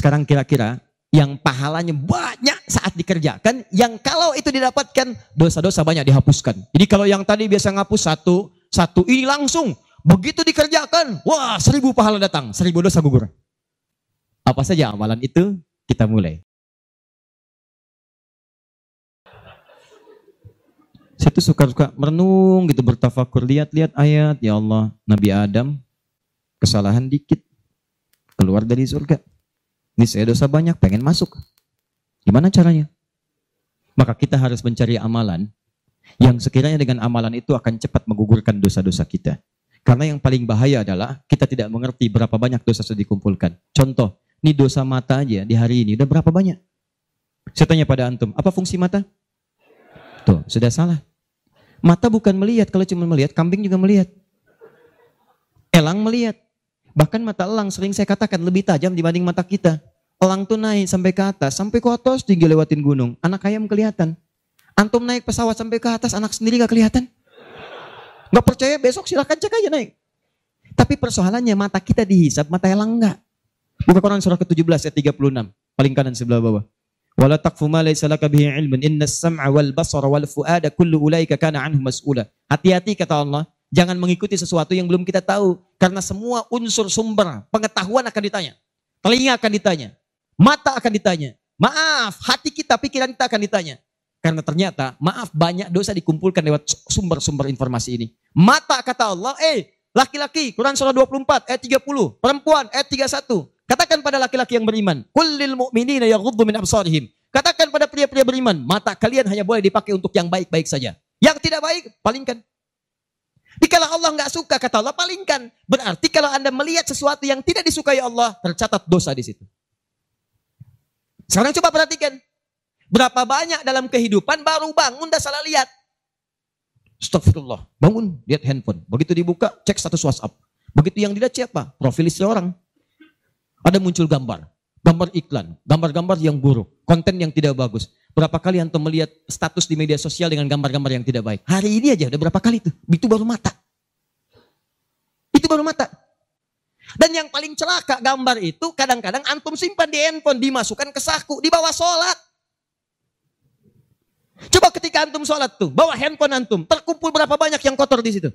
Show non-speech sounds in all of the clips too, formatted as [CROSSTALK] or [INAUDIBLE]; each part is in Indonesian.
Sekarang kira-kira yang pahalanya banyak saat dikerjakan, yang kalau itu didapatkan dosa-dosa banyak dihapuskan. Jadi kalau yang tadi biasa ngapus satu, satu ini langsung begitu dikerjakan, wah seribu pahala datang, seribu dosa gugur. Apa saja amalan itu? Kita mulai. Saya tuh suka-suka merenung gitu bertafakur lihat-lihat ayat ya Allah Nabi Adam kesalahan dikit keluar dari surga. Ini saya dosa banyak pengen masuk. Gimana caranya? Maka kita harus mencari amalan yang sekiranya dengan amalan itu akan cepat menggugurkan dosa-dosa kita. Karena yang paling bahaya adalah kita tidak mengerti berapa banyak dosa sudah dikumpulkan. Contoh, ini dosa mata aja di hari ini udah berapa banyak? Saya tanya pada antum, apa fungsi mata? Tuh, sudah salah. Mata bukan melihat, kalau cuma melihat, kambing juga melihat. Elang melihat. Bahkan mata elang sering saya katakan lebih tajam dibanding mata kita. Elang tuh naik sampai ke atas, sampai ke atas tinggi lewatin gunung. Anak ayam kelihatan. Antum naik pesawat sampai ke atas, anak sendiri gak kelihatan. Gak percaya besok silahkan cek aja naik. Tapi persoalannya mata kita dihisap, mata elang enggak. Buka Quran surah ke-17 ayat 36. Paling kanan sebelah bawah. Wala taqfu ma laysa laka bihi ilmun innas sam'a wal basara wal fuada kullu ulaika kana anhu mas'ula. Hati-hati kata Allah, jangan mengikuti sesuatu yang belum kita tahu karena semua unsur sumber pengetahuan akan ditanya. Telinga akan ditanya, mata akan ditanya. Maaf, hati kita, pikiran kita akan ditanya. Karena ternyata, maaf banyak dosa dikumpulkan lewat sumber-sumber informasi ini. Mata kata Allah, eh laki-laki, Quran surah 24 ayat 30, perempuan ayat 31. Katakan pada laki-laki yang beriman, kullil mu'minina yaghuddu min absarihim. Katakan pada pria-pria beriman, mata kalian hanya boleh dipakai untuk yang baik-baik saja. Yang tidak baik, palingkan. Dikala Allah nggak suka, kata Allah, palingkan. Berarti kalau Anda melihat sesuatu yang tidak disukai Allah, tercatat dosa di situ. Sekarang coba perhatikan. Berapa banyak dalam kehidupan baru bangun dah salah lihat. Astagfirullah. Bangun, lihat handphone. Begitu dibuka, cek status WhatsApp. Begitu yang dilihat siapa? Profil istri orang. Ada muncul gambar, gambar iklan, gambar-gambar yang buruk, konten yang tidak bagus. Berapa kali antum melihat status di media sosial dengan gambar-gambar yang tidak baik? Hari ini aja udah berapa kali itu? Itu baru mata. Itu baru mata. Dan yang paling celaka gambar itu kadang-kadang antum simpan di handphone, dimasukkan ke saku, di bawah sholat. Coba ketika antum sholat tuh, bawa handphone antum, terkumpul berapa banyak yang kotor di situ?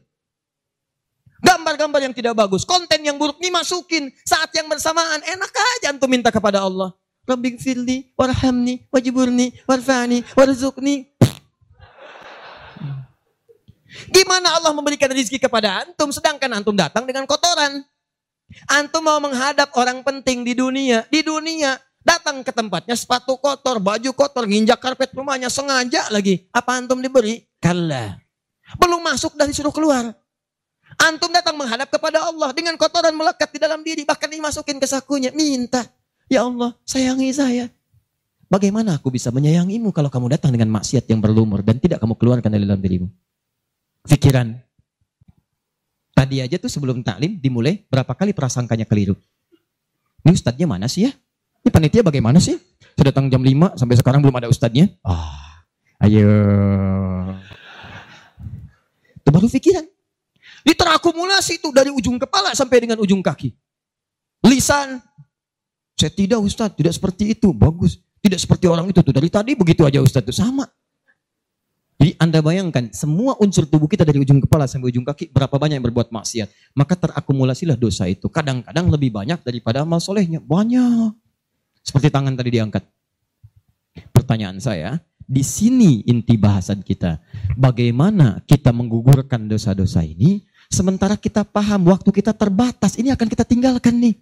Gambar-gambar yang tidak bagus, konten yang buruk dimasukin saat yang bersamaan. Enak aja antum minta kepada Allah. Rabbi firli, warhamni, wajiburni, warfani, warzukni. Gimana Allah memberikan rezeki kepada antum sedangkan antum datang dengan kotoran? Antum mau menghadap orang penting di dunia, di dunia datang ke tempatnya sepatu kotor, baju kotor, nginjak karpet rumahnya sengaja lagi. Apa antum diberi? Kalla. Belum masuk dari suruh keluar. Antum datang menghadap kepada Allah dengan kotoran melekat di dalam diri, bahkan dimasukin ke sakunya, minta, ya Allah, sayangi saya. Bagaimana aku bisa menyayangimu kalau kamu datang dengan maksiat yang berlumur dan tidak kamu keluarkan dari dalam dirimu? Pikiran. Tadi aja tuh sebelum taklim dimulai, berapa kali prasangkanya keliru. Ini ustadznya mana sih ya? Ini panitia bagaimana sih? Sudah datang jam 5 sampai sekarang belum ada ustadznya. Ah, ayo. Itu baru pikiran. Ini terakumulasi itu dari ujung kepala sampai dengan ujung kaki. Lisan. Saya tidak Ustaz, tidak seperti itu. Bagus. Tidak seperti orang itu tuh. Dari tadi begitu aja Ustaz itu sama. Jadi Anda bayangkan semua unsur tubuh kita dari ujung kepala sampai ujung kaki berapa banyak yang berbuat maksiat. Maka terakumulasilah dosa itu. Kadang-kadang lebih banyak daripada amal solehnya. Banyak. Seperti tangan tadi diangkat. Pertanyaan saya, di sini inti bahasan kita. Bagaimana kita menggugurkan dosa-dosa ini Sementara kita paham waktu kita terbatas, ini akan kita tinggalkan nih.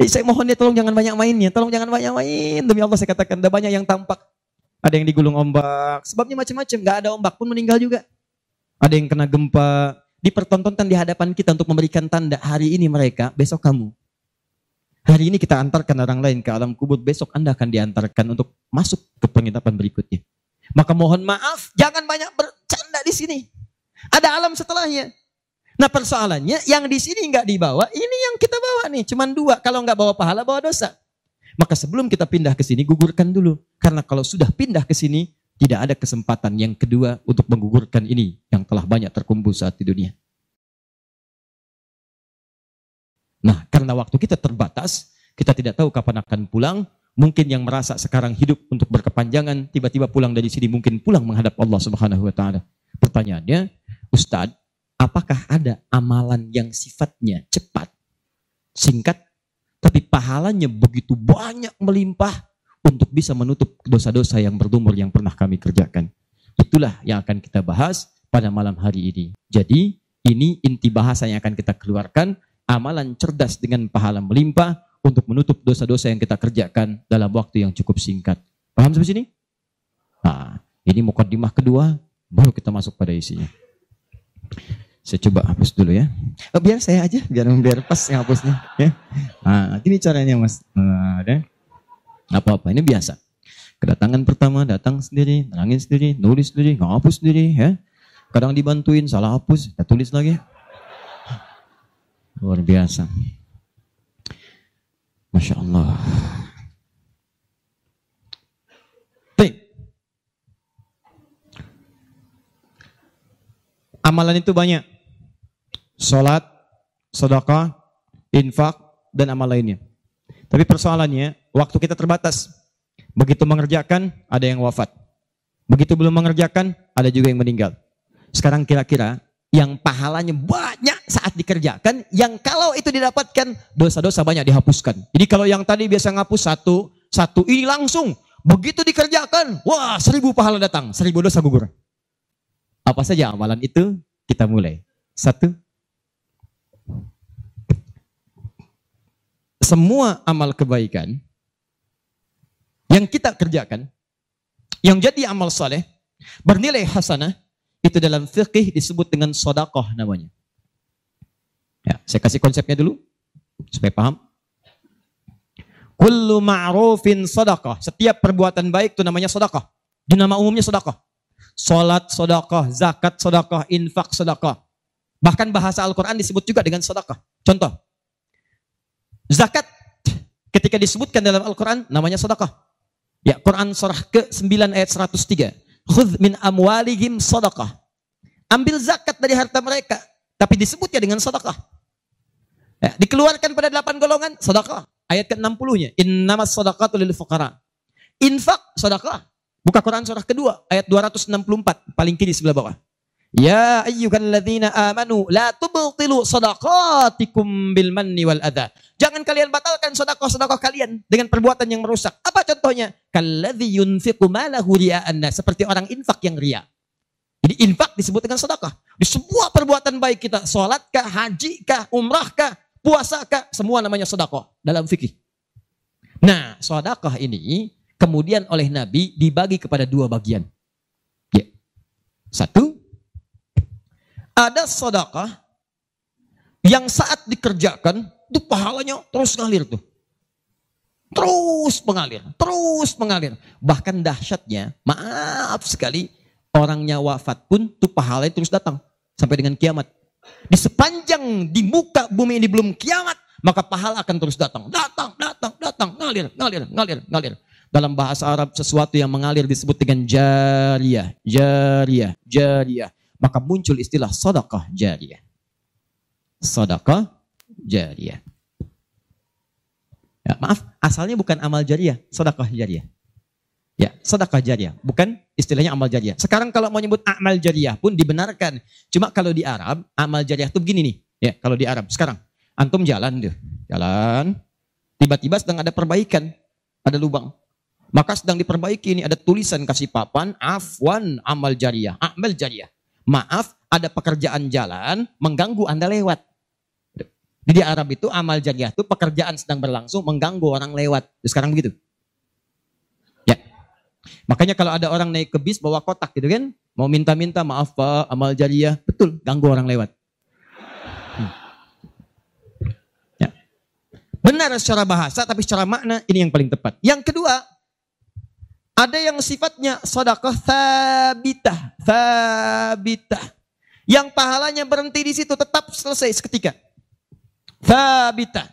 Jadi saya mohon ya tolong jangan banyak mainnya, tolong jangan banyak main. Demi Allah saya katakan, ada banyak yang tampak. Ada yang digulung ombak, sebabnya macam-macam, gak ada ombak pun meninggal juga. Ada yang kena gempa, dipertontonkan di hadapan kita untuk memberikan tanda hari ini mereka, besok kamu. Hari ini kita antarkan orang lain ke alam kubur, besok Anda akan diantarkan untuk masuk ke penginapan berikutnya. Maka mohon maaf, jangan banyak bercanda di sini. Ada alam setelahnya. Nah persoalannya yang di sini nggak dibawa, ini yang kita bawa nih, cuman dua. Kalau nggak bawa pahala, bawa dosa. Maka sebelum kita pindah ke sini, gugurkan dulu. Karena kalau sudah pindah ke sini, tidak ada kesempatan yang kedua untuk menggugurkan ini yang telah banyak terkumpul saat di dunia. Nah, karena waktu kita terbatas, Kita tidak tahu kapan akan pulang. Mungkin yang merasa sekarang hidup untuk berkepanjangan, tiba-tiba pulang dari sini mungkin pulang menghadap Allah Subhanahu wa taala. Pertanyaannya, Ustadz, apakah ada amalan yang sifatnya cepat, singkat, tapi pahalanya begitu banyak melimpah untuk bisa menutup dosa-dosa yang berlumur yang pernah kami kerjakan? Itulah yang akan kita bahas pada malam hari ini. Jadi, ini inti bahasa yang akan kita keluarkan, amalan cerdas dengan pahala melimpah untuk menutup dosa-dosa yang kita kerjakan dalam waktu yang cukup singkat. Paham sampai sini? Nah, ini mukadimah kedua, baru kita masuk pada isinya. Saya coba hapus dulu ya. Oh, biar saya aja, biar biar pas yang hapusnya. Ya. Nah, ini caranya mas. Nah, ada. Apa-apa, ini biasa. Kedatangan pertama datang sendiri, nangis sendiri, nulis sendiri, ngapus sendiri, ya. Kadang dibantuin, salah hapus, kita tulis lagi. Luar biasa. Masya Allah. Baik. Amalan itu banyak. Salat, sedekah, infak, dan amal lainnya. Tapi persoalannya, waktu kita terbatas. Begitu mengerjakan, ada yang wafat. Begitu belum mengerjakan, ada juga yang meninggal. Sekarang kira-kira yang pahalanya banyak saat dikerjakan, yang kalau itu didapatkan dosa-dosa banyak dihapuskan. Jadi kalau yang tadi biasa ngapus satu, satu ini langsung begitu dikerjakan, wah seribu pahala datang, seribu dosa gugur. Apa saja amalan itu? Kita mulai. Satu. Semua amal kebaikan yang kita kerjakan, yang jadi amal soleh, bernilai hasanah, itu dalam fikih disebut dengan sodakoh namanya. Ya, saya kasih konsepnya dulu supaya paham. Kullu ma'rufin sodakoh. Setiap perbuatan baik itu namanya sodakoh. Di nama umumnya sodakoh. Salat sodakoh, zakat sodakoh, infak sodakoh. Bahkan bahasa Al-Quran disebut juga dengan sodakoh. Contoh. Zakat ketika disebutkan dalam Al-Quran namanya sodakoh. Ya, Quran surah ke-9 ayat 103 khudh min amwalihim sadaqah. Ambil zakat dari harta mereka, tapi disebutnya dengan sedekah. Ya, dikeluarkan pada delapan golongan sedekah. Ayat ke-60-nya, innamas sadaqatu lil fuqara. Infak sedekah. Buka Quran surah kedua ayat 264 paling kiri sebelah bawah. Ya ayyuhalladzina amanu la tubtilu sadaqatikum bil manni wal adha. Jangan kalian batalkan sedekah-sedekah kalian dengan perbuatan yang merusak. Apa contohnya? Kalladzi yunfiqu malahu ria'an seperti orang infak yang ria. Jadi infak disebut dengan sedekah. Di semua perbuatan baik kita, salat kah, haji kah, umrah kah, puasa kah, semua namanya sedekah dalam fikih. Nah, sedekah ini kemudian oleh Nabi dibagi kepada dua bagian. Ya. Satu, ada sedekah yang saat dikerjakan itu pahalanya terus ngalir tuh. Terus mengalir, terus mengalir. Bahkan dahsyatnya, maaf sekali, orangnya wafat pun tuh pahalanya terus datang sampai dengan kiamat. Di sepanjang di muka bumi ini belum kiamat, maka pahala akan terus datang. Datang, datang, datang, ngalir, ngalir, ngalir, ngalir. Dalam bahasa Arab sesuatu yang mengalir disebut dengan jariyah, jariyah, jariyah maka muncul istilah sedekah jariyah. Sedekah jariyah. Ya, maaf, asalnya bukan amal jariyah, sedekah jariyah. Ya, sedekah jariyah, bukan istilahnya amal jariyah. Sekarang kalau mau nyebut amal jariyah pun dibenarkan. Cuma kalau di Arab, amal jariyah itu begini nih. Ya, kalau di Arab sekarang antum jalan tuh, jalan, tiba-tiba sedang ada perbaikan, ada lubang. Maka sedang diperbaiki ini ada tulisan kasih papan afwan amal jariyah, amal jariyah. Maaf, ada pekerjaan jalan mengganggu Anda lewat. Di Arab itu amal jariah itu pekerjaan sedang berlangsung mengganggu orang lewat. Sekarang begitu. Ya. Makanya kalau ada orang naik ke bis bawa kotak gitu kan, mau minta-minta maaf Pak, amal jariah, betul, ganggu orang lewat. Hmm. Ya. Benar secara bahasa tapi secara makna ini yang paling tepat. Yang kedua, ada yang sifatnya sedekah thabitah, thabitah. Yang pahalanya berhenti di situ tetap selesai seketika. Thabitah.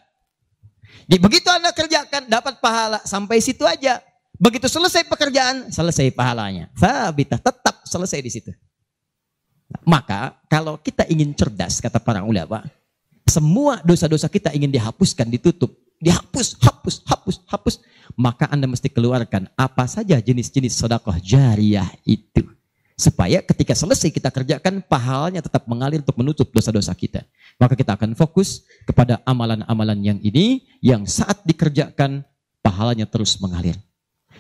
Jadi begitu Anda kerjakan dapat pahala sampai situ aja. Begitu selesai pekerjaan, selesai pahalanya. Thabitah, tetap selesai di situ. Maka kalau kita ingin cerdas kata para ulama, semua dosa-dosa kita ingin dihapuskan, ditutup. Dihapus, hapus, hapus, hapus. Maka Anda mesti keluarkan apa saja jenis-jenis sodakoh jariah itu. Supaya ketika selesai kita kerjakan, pahalanya tetap mengalir untuk menutup dosa-dosa kita. Maka kita akan fokus kepada amalan-amalan yang ini, yang saat dikerjakan, pahalanya terus mengalir.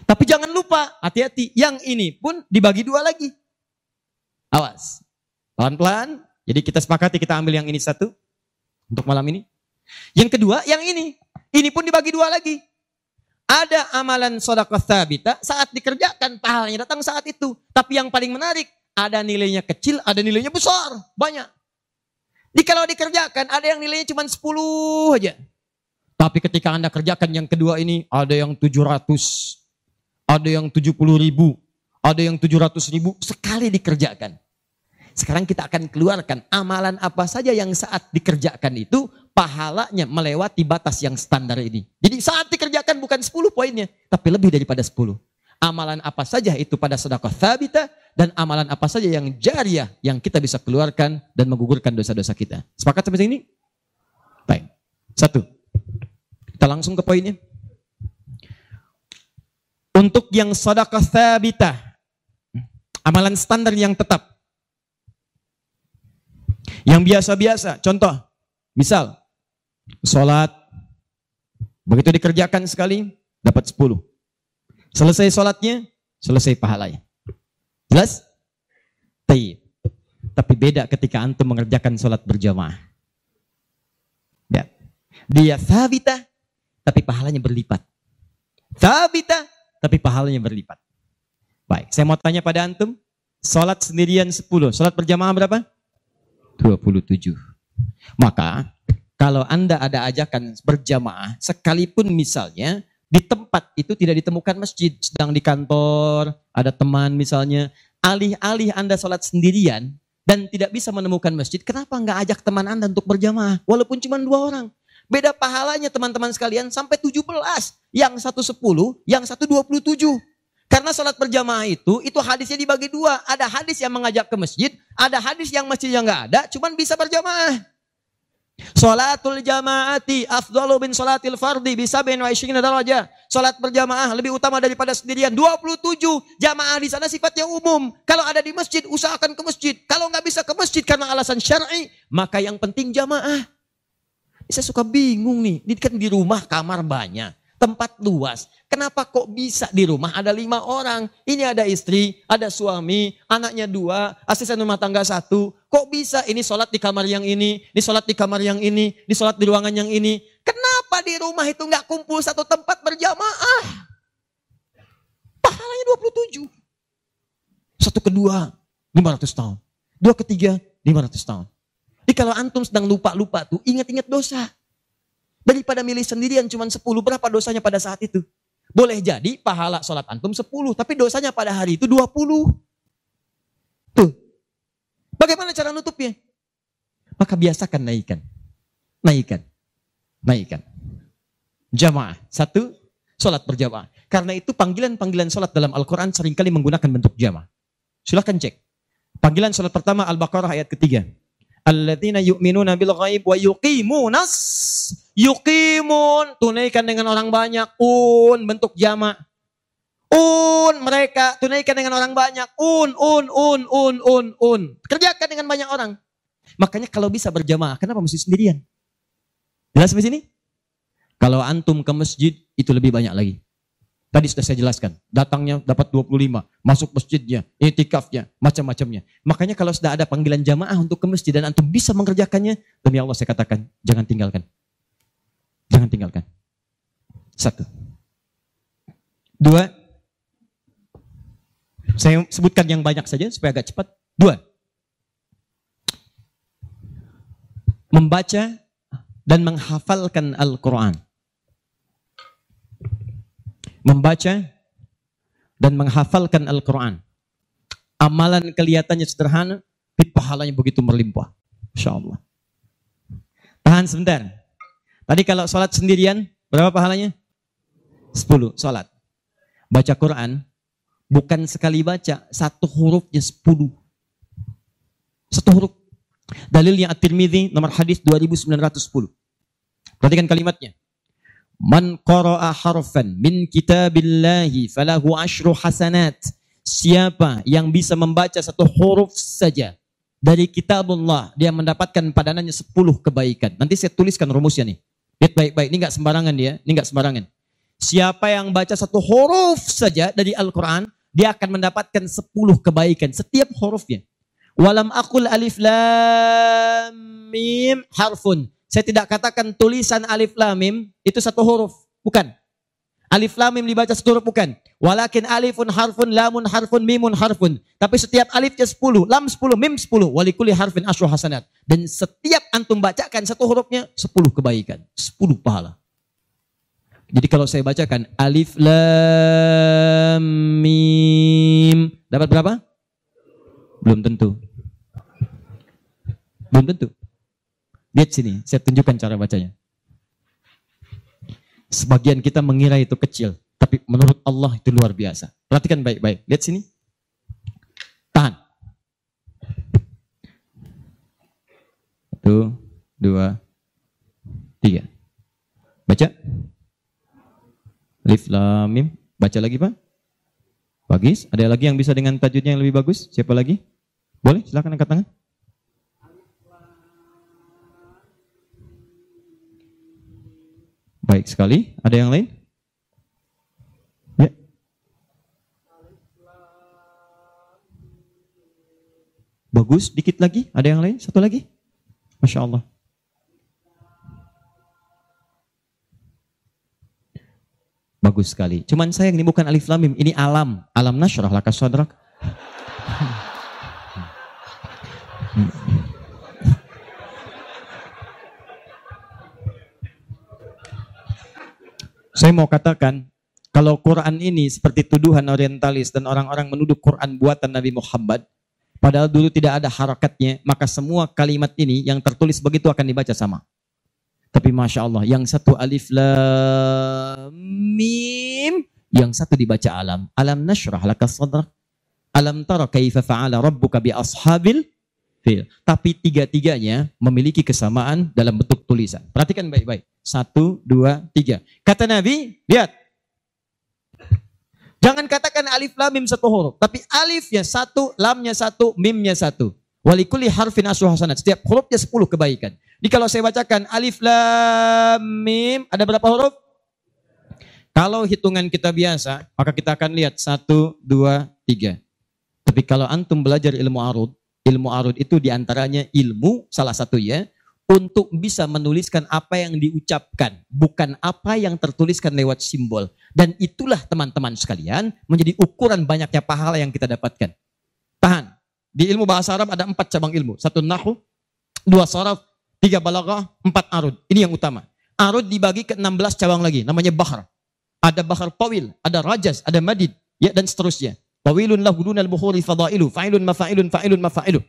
Tapi jangan lupa, hati-hati, yang ini pun dibagi dua lagi. Awas, pelan-pelan. Jadi kita sepakati kita ambil yang ini satu, untuk malam ini. Yang kedua, yang ini. Ini pun dibagi dua lagi. Ada amalan sodakah thabita saat dikerjakan pahalanya datang saat itu. Tapi yang paling menarik, ada nilainya kecil, ada nilainya besar, banyak. Di kalau dikerjakan ada yang nilainya cuma 10 aja. Tapi ketika Anda kerjakan yang kedua ini, ada yang 700, ada yang 70 ribu, ada yang 700 ribu, sekali dikerjakan. Sekarang kita akan keluarkan amalan apa saja yang saat dikerjakan itu pahalanya melewati batas yang standar ini. Jadi saat dikerjakan bukan 10 poinnya, tapi lebih daripada 10. Amalan apa saja itu pada sedekah thabita dan amalan apa saja yang jariah yang kita bisa keluarkan dan menggugurkan dosa-dosa kita. Sepakat sampai sini? Baik. Satu. Kita langsung ke poinnya. Untuk yang sedekah thabita, amalan standar yang tetap yang biasa-biasa, contoh, misal, sholat, begitu dikerjakan sekali, dapat 10. Selesai sholatnya, selesai pahalanya. Jelas? Taib. Tapi beda ketika antum mengerjakan sholat berjamaah. Ya. Dia thabita, tapi pahalanya berlipat. Thabita, tapi pahalanya berlipat. Baik, saya mau tanya pada antum, sholat sendirian 10, sholat berjamaah berapa? 27. Maka kalau Anda ada ajakan berjamaah, sekalipun misalnya di tempat itu tidak ditemukan masjid, sedang di kantor, ada teman misalnya, alih-alih Anda sholat sendirian dan tidak bisa menemukan masjid, kenapa nggak ajak teman Anda untuk berjamaah? Walaupun cuma dua orang. Beda pahalanya teman-teman sekalian sampai 17. Yang satu 10, yang satu 27. Karena sholat berjamaah itu, itu hadisnya dibagi dua. Ada hadis yang mengajak ke masjid, ada hadis yang masjidnya nggak ada, cuman bisa berjamaah. Sholatul jamaati afdalu bin sholatil fardi bisa bin wa isyina daraja. Sholat berjamaah lebih utama daripada sendirian. 27 jamaah di sana sifatnya umum. Kalau ada di masjid, usahakan ke masjid. Kalau nggak bisa ke masjid karena alasan syar'i, maka yang penting jamaah. Saya suka bingung nih, ini kan di rumah kamar banyak tempat luas. Kenapa kok bisa di rumah ada lima orang? Ini ada istri, ada suami, anaknya dua, asisten rumah tangga satu. Kok bisa ini sholat di kamar yang ini, ini sholat di kamar yang ini, ini sholat di ruangan yang ini. Kenapa di rumah itu nggak kumpul satu tempat berjamaah? Pahalanya 27. Satu kedua, 500 tahun. Dua ketiga, 500 tahun. Jadi kalau antum sedang lupa-lupa tuh, ingat-ingat dosa. Daripada milih sendirian cuma 10, berapa dosanya pada saat itu? Boleh jadi pahala sholat antum 10, tapi dosanya pada hari itu 20. Tuh. Bagaimana cara nutupnya? Maka biasakan naikkan. Naikkan. Naikkan. Jamaah. Satu, sholat berjamaah. Karena itu panggilan-panggilan sholat dalam Al-Quran sering kali menggunakan bentuk jamaah. Silahkan cek. Panggilan sholat pertama Al-Baqarah ayat ketiga alladzina yu'minuna bil ghaib wa yuqimunas yuqimun tunaikan dengan orang banyak un bentuk jamak un mereka tunaikan dengan orang banyak un un un un un un. Kerjakan dengan banyak orang. Makanya kalau bisa berjamaah kenapa mesti sendirian? Jelas sampai sini? Kalau antum ke masjid itu lebih banyak lagi Tadi sudah saya jelaskan, datangnya dapat 25, masuk masjidnya, itikafnya, macam-macamnya. Makanya kalau sudah ada panggilan jamaah untuk ke masjid dan antum bisa mengerjakannya, demi Allah saya katakan, jangan tinggalkan. Jangan tinggalkan. Satu. Dua. Saya sebutkan yang banyak saja supaya agak cepat. Dua. Membaca dan menghafalkan Al-Quran membaca dan menghafalkan Al-Quran. Amalan kelihatannya sederhana, tapi pahalanya begitu berlimpah. Insya Allah. Tahan sebentar. Tadi kalau sholat sendirian, berapa pahalanya? 10 sholat. Baca Quran, bukan sekali baca, satu hurufnya 10. Satu huruf. Dalilnya At-Tirmidhi nomor hadis 2910. Perhatikan kalimatnya. Man qara'a harfan min kitabillahi falahu ashru hasanat. Siapa yang bisa membaca satu huruf saja dari kitabullah, dia mendapatkan padanannya 10 kebaikan. Nanti saya tuliskan rumusnya nih. Lihat baik-baik, ini enggak sembarangan dia, ini enggak sembarangan. Siapa yang baca satu huruf saja dari Al-Quran, dia akan mendapatkan 10 kebaikan setiap hurufnya. Walam akul alif lam mim harfun. Saya tidak katakan tulisan alif lam mim itu satu huruf, bukan. Alif lam mim dibaca satu huruf bukan. Walakin alifun harfun, lamun harfun, mimun harfun. Tapi setiap alifnya 10, lam 10, mim 10. Walikuli harfin asyru hasanat. Dan setiap antum bacakan satu hurufnya 10 kebaikan, 10 pahala. Jadi kalau saya bacakan alif lam mim dapat berapa? Belum tentu. Belum tentu. Lihat sini, saya tunjukkan cara bacanya. Sebagian kita mengira itu kecil, tapi menurut Allah itu luar biasa. Perhatikan baik-baik. Lihat sini. Tahan. Satu, dua, tiga. Baca. Mim. Baca lagi, Pak. Bagus. Ada lagi yang bisa dengan tajudnya yang lebih bagus? Siapa lagi? Boleh, silakan angkat tangan. Baik sekali. Ada yang lain? Ya. Bagus, dikit lagi. Ada yang lain? Satu lagi? Masya Allah. Bagus sekali. Cuman sayang ini bukan alif lamim, ini alam. Alam nasyrah laka sadrak. Saya mau katakan, kalau Quran ini seperti tuduhan orientalis dan orang-orang menuduh Quran buatan Nabi Muhammad, padahal dulu tidak ada harakatnya, maka semua kalimat ini yang tertulis begitu akan dibaca sama. Tapi Masya Allah, yang satu alif lam mim, yang satu dibaca alam. Alam nashrah laka sadrak. Alam tara kaifa fa'ala rabbuka bi ashabil fil. Tapi tiga-tiganya memiliki kesamaan dalam bentuk tulisan. Perhatikan baik-baik. Satu, dua, tiga. Kata Nabi, lihat. Jangan katakan alif lam mim satu huruf. Tapi alifnya satu, lamnya satu, mimnya satu. Walikuli harfin asru hasanat. Setiap hurufnya sepuluh kebaikan. Jadi kalau saya bacakan alif lam mim, ada berapa huruf? Kalau hitungan kita biasa, maka kita akan lihat satu, dua, tiga. Tapi kalau antum belajar ilmu arud, ilmu arud itu di antaranya ilmu salah satu ya, untuk bisa menuliskan apa yang diucapkan, bukan apa yang tertuliskan lewat simbol. Dan itulah teman-teman sekalian menjadi ukuran banyaknya pahala yang kita dapatkan. Tahan. Di ilmu bahasa Arab ada empat cabang ilmu. Satu nahu, dua saraf, tiga balaghah, empat arud. Ini yang utama. Arud dibagi ke 16 cabang lagi, namanya bahar. Ada bahar tawil, ada rajas, ada madid, ya dan seterusnya. Tawilun lahu dunal bukhuri fadailu, fa'ilun mafa'ilun, fa'ilun mafa'ilun.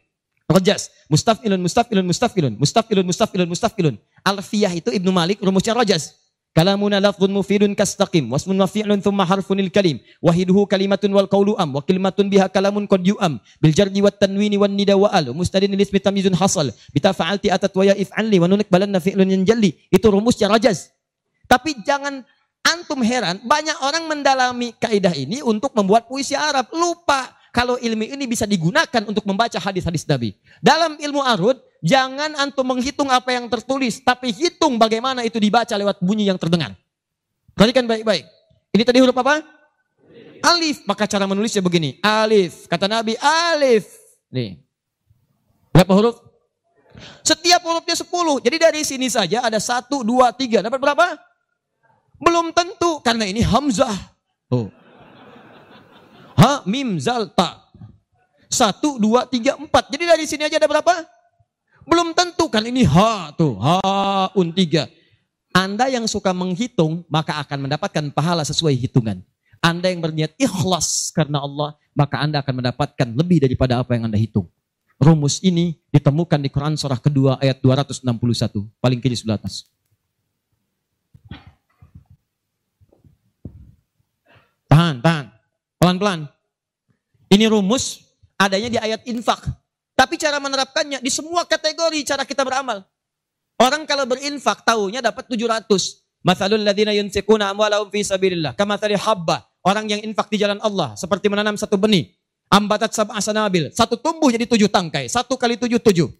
Rajas, mustafilun, mustafilun, mustafilun, mustafilun, mustafilun, mustafilun. Alfiyah itu Ibnu Malik rumusnya rajas. Kalamuna lafdhun mufidun kastaqim. Wasmun mafi'lun thumma harfunil kalim. Wahiduhu kalimatun wal qawlu am. Wa kalimatun biha kalamun qad yu'am. Bil jardi wat tanwini wan nida wa al mustadin lil ismi tamyizun hasal. Bita fa'alti atat wa ya if'alli wa nunik balanna fi'lun yanjalli itu rumusnya rajas. Tapi jangan antum heran banyak orang mendalami kaidah ini untuk membuat puisi Arab. Lupa kalau ilmu ini bisa digunakan untuk membaca hadis-hadis Nabi. Dalam ilmu arud, jangan antum menghitung apa yang tertulis, tapi hitung bagaimana itu dibaca lewat bunyi yang terdengar. Perhatikan baik-baik. Ini tadi huruf apa? Alif. Maka cara menulisnya begini. Alif. Kata Nabi, alif. Nih. Berapa huruf? Setiap hurufnya 10. Jadi dari sini saja ada 1, 2, 3. Dapat berapa? Belum tentu. Karena ini Hamzah. Tuh. Ha, mim, zal, ta. Satu, dua, tiga, empat. Jadi dari sini aja ada berapa? Belum tentu kan ini ha tuh. Ha, un tiga. Anda yang suka menghitung, maka akan mendapatkan pahala sesuai hitungan. Anda yang berniat ikhlas karena Allah, maka Anda akan mendapatkan lebih daripada apa yang Anda hitung. Rumus ini ditemukan di Quran surah kedua ayat 261. Paling kiri sebelah atas. Tahan, tahan. Pelan-pelan. Ini rumus adanya di ayat infak. Tapi cara menerapkannya di semua kategori cara kita beramal. Orang kalau berinfak tahunya dapat 700. Mathalul ladzina yunfiquna amwalahum fi sabilillah kamathali habba. Orang yang infak di jalan Allah seperti menanam satu benih. Ambatat sab'a sanabil. Satu tumbuh jadi tujuh tangkai. Satu kali tujuh tujuh.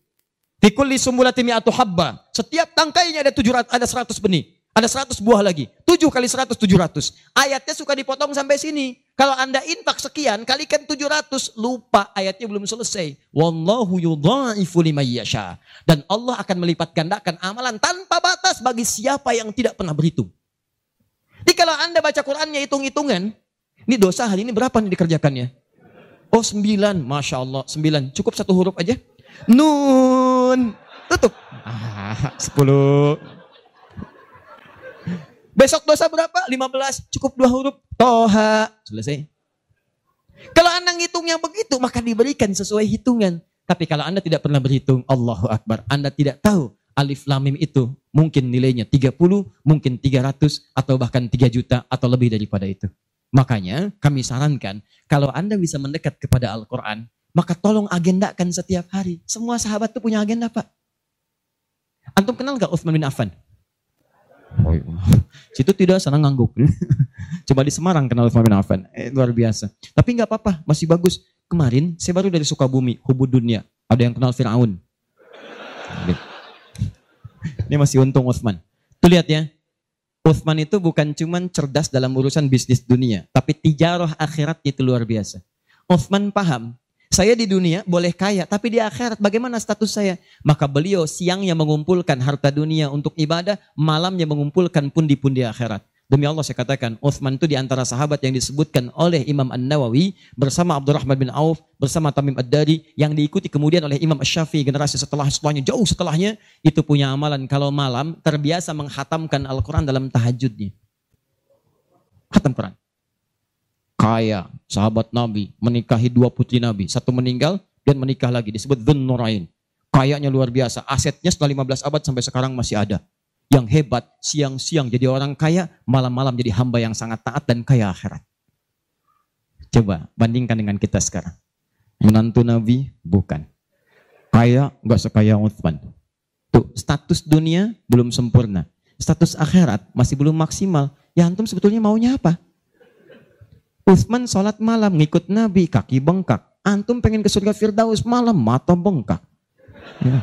Fikulli sumbulati mi'atu habba. Setiap tangkainya ada tujuh ada seratus benih. Ada seratus buah lagi. Tujuh kali seratus, tujuh ratus. Ayatnya suka dipotong sampai sini. Kalau anda infak sekian, kalikan tujuh ratus. Lupa, ayatnya belum selesai. Wallahu yudha'ifu liman yasha. Dan Allah akan melipat gandakan amalan tanpa batas bagi siapa yang tidak pernah berhitung. Jadi kalau anda baca Qurannya hitung-hitungan, ini dosa hari ini berapa nih dikerjakannya? Oh sembilan, Masya Allah, sembilan. Cukup satu huruf aja. Nun. Tutup. Ah, sepuluh. Besok dosa berapa? 15. Cukup dua huruf. Toha. Selesai. Kalau anda ngitungnya begitu, maka diberikan sesuai hitungan. Tapi kalau anda tidak pernah berhitung, Allahu Akbar. Anda tidak tahu alif lamim itu mungkin nilainya 30, mungkin 300, atau bahkan 3 juta, atau lebih daripada itu. Makanya kami sarankan, kalau anda bisa mendekat kepada Al-Quran, maka tolong agendakan setiap hari. Semua sahabat itu punya agenda, Pak. Antum kenal gak Uthman bin Affan? Oh, iya. Situ tidak sana ngangguk. [LAUGHS] Coba di Semarang kenal Uthman bin Affan. Eh, luar biasa. Tapi nggak apa-apa, masih bagus. Kemarin saya baru dari Sukabumi, hubud dunia. Ada yang kenal Fir'aun. Ini masih untung Uthman. Tuh lihat ya. Uthman itu bukan cuman cerdas dalam urusan bisnis dunia. Tapi tijarah akhirat itu luar biasa. Uthman paham saya di dunia boleh kaya, tapi di akhirat bagaimana status saya? Maka beliau siangnya mengumpulkan harta dunia untuk ibadah, malamnya mengumpulkan pundi-pundi akhirat. Demi Allah saya katakan, Uthman itu di antara sahabat yang disebutkan oleh Imam An-Nawawi bersama Abdurrahman bin Auf, bersama Tamim Ad-Dari yang diikuti kemudian oleh Imam Ash-Shafi'i generasi setelah setelahnya jauh setelahnya itu punya amalan kalau malam terbiasa menghatamkan Al-Qur'an dalam tahajudnya. Hatam Quran kaya, sahabat Nabi, menikahi dua putri Nabi. Satu meninggal dan menikah lagi, disebut Dhun Nurain. Kayanya luar biasa, asetnya setelah 15 abad sampai sekarang masih ada. Yang hebat, siang-siang jadi orang kaya, malam-malam jadi hamba yang sangat taat dan kaya akhirat. Coba bandingkan dengan kita sekarang. Menantu Nabi? Bukan. Kaya nggak sekaya Uthman. Tuh, status dunia belum sempurna. Status akhirat masih belum maksimal. Ya antum sebetulnya maunya apa? Uthman sholat malam ngikut Nabi kaki bengkak. Antum pengen ke surga Firdaus malam mata bengkak. Ya.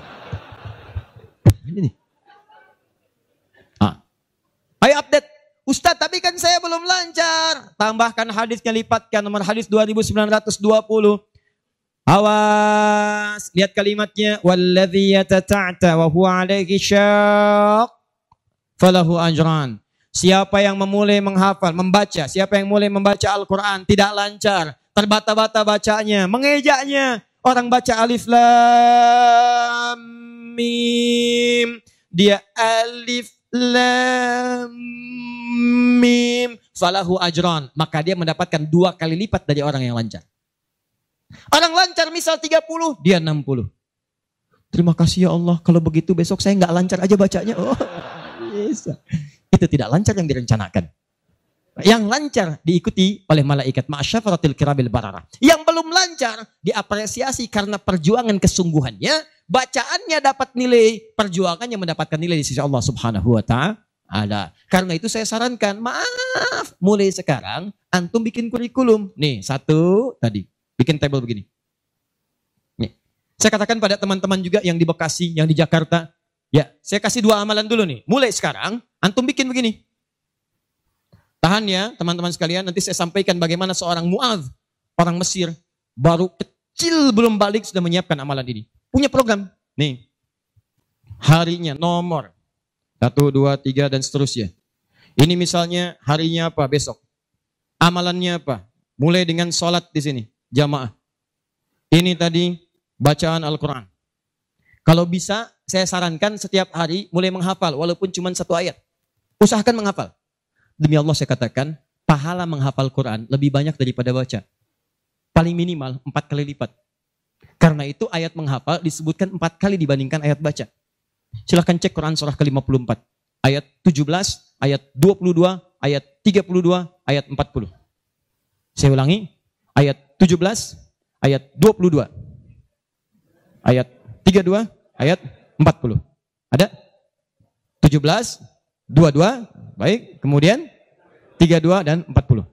Ini. Ah. Ayo update. Ustadz tapi kan saya belum lancar. Tambahkan hadisnya lipatkan nomor hadis 2920. Awas, lihat kalimatnya walladzi yatata'ta wa huwa alaihi syaq falahu ajran. Siapa yang memulai menghafal, membaca, siapa yang mulai membaca Al-Quran tidak lancar, terbata-bata bacanya, mengejaknya. Orang baca alif lam mim, dia alif lam mim, falahu ajran. Maka dia mendapatkan dua kali lipat dari orang yang lancar. Orang lancar misal 30, dia 60. Terima kasih ya Allah, kalau begitu besok saya nggak lancar aja bacanya. Oh, [LAUGHS] bisa itu tidak lancar yang direncanakan. Yang lancar diikuti oleh malaikat ma'asyafaratil kirabil barara. Yang belum lancar diapresiasi karena perjuangan kesungguhannya, bacaannya dapat nilai, perjuangannya mendapatkan nilai di sisi Allah Subhanahu wa taala. Karena itu saya sarankan, maaf, mulai sekarang antum bikin kurikulum. Nih, satu tadi, bikin table begini. Nih. Saya katakan pada teman-teman juga yang di Bekasi, yang di Jakarta, Ya, saya kasih dua amalan dulu nih. Mulai sekarang, antum bikin begini. Tahan ya, teman-teman sekalian. Nanti saya sampaikan bagaimana seorang Mu'adh, orang Mesir, baru kecil belum balik sudah menyiapkan amalan ini. Punya program. Nih, harinya, nomor. Satu, dua, tiga, dan seterusnya. Ini misalnya harinya apa besok. Amalannya apa? Mulai dengan sholat di sini, jamaah. Ini tadi bacaan Al-Quran. Kalau bisa, saya sarankan setiap hari mulai menghafal, walaupun cuma satu ayat. Usahakan menghafal. Demi Allah saya katakan, pahala menghafal Quran lebih banyak daripada baca. Paling minimal empat kali lipat. Karena itu ayat menghafal disebutkan empat kali dibandingkan ayat baca. Silahkan cek Quran surah ke-54. Ayat 17, ayat 22, ayat 32, ayat 40. Saya ulangi, ayat 17, ayat 22, ayat 32, ayat 40. Ada? 17, 22, baik. Kemudian 32 dan 40.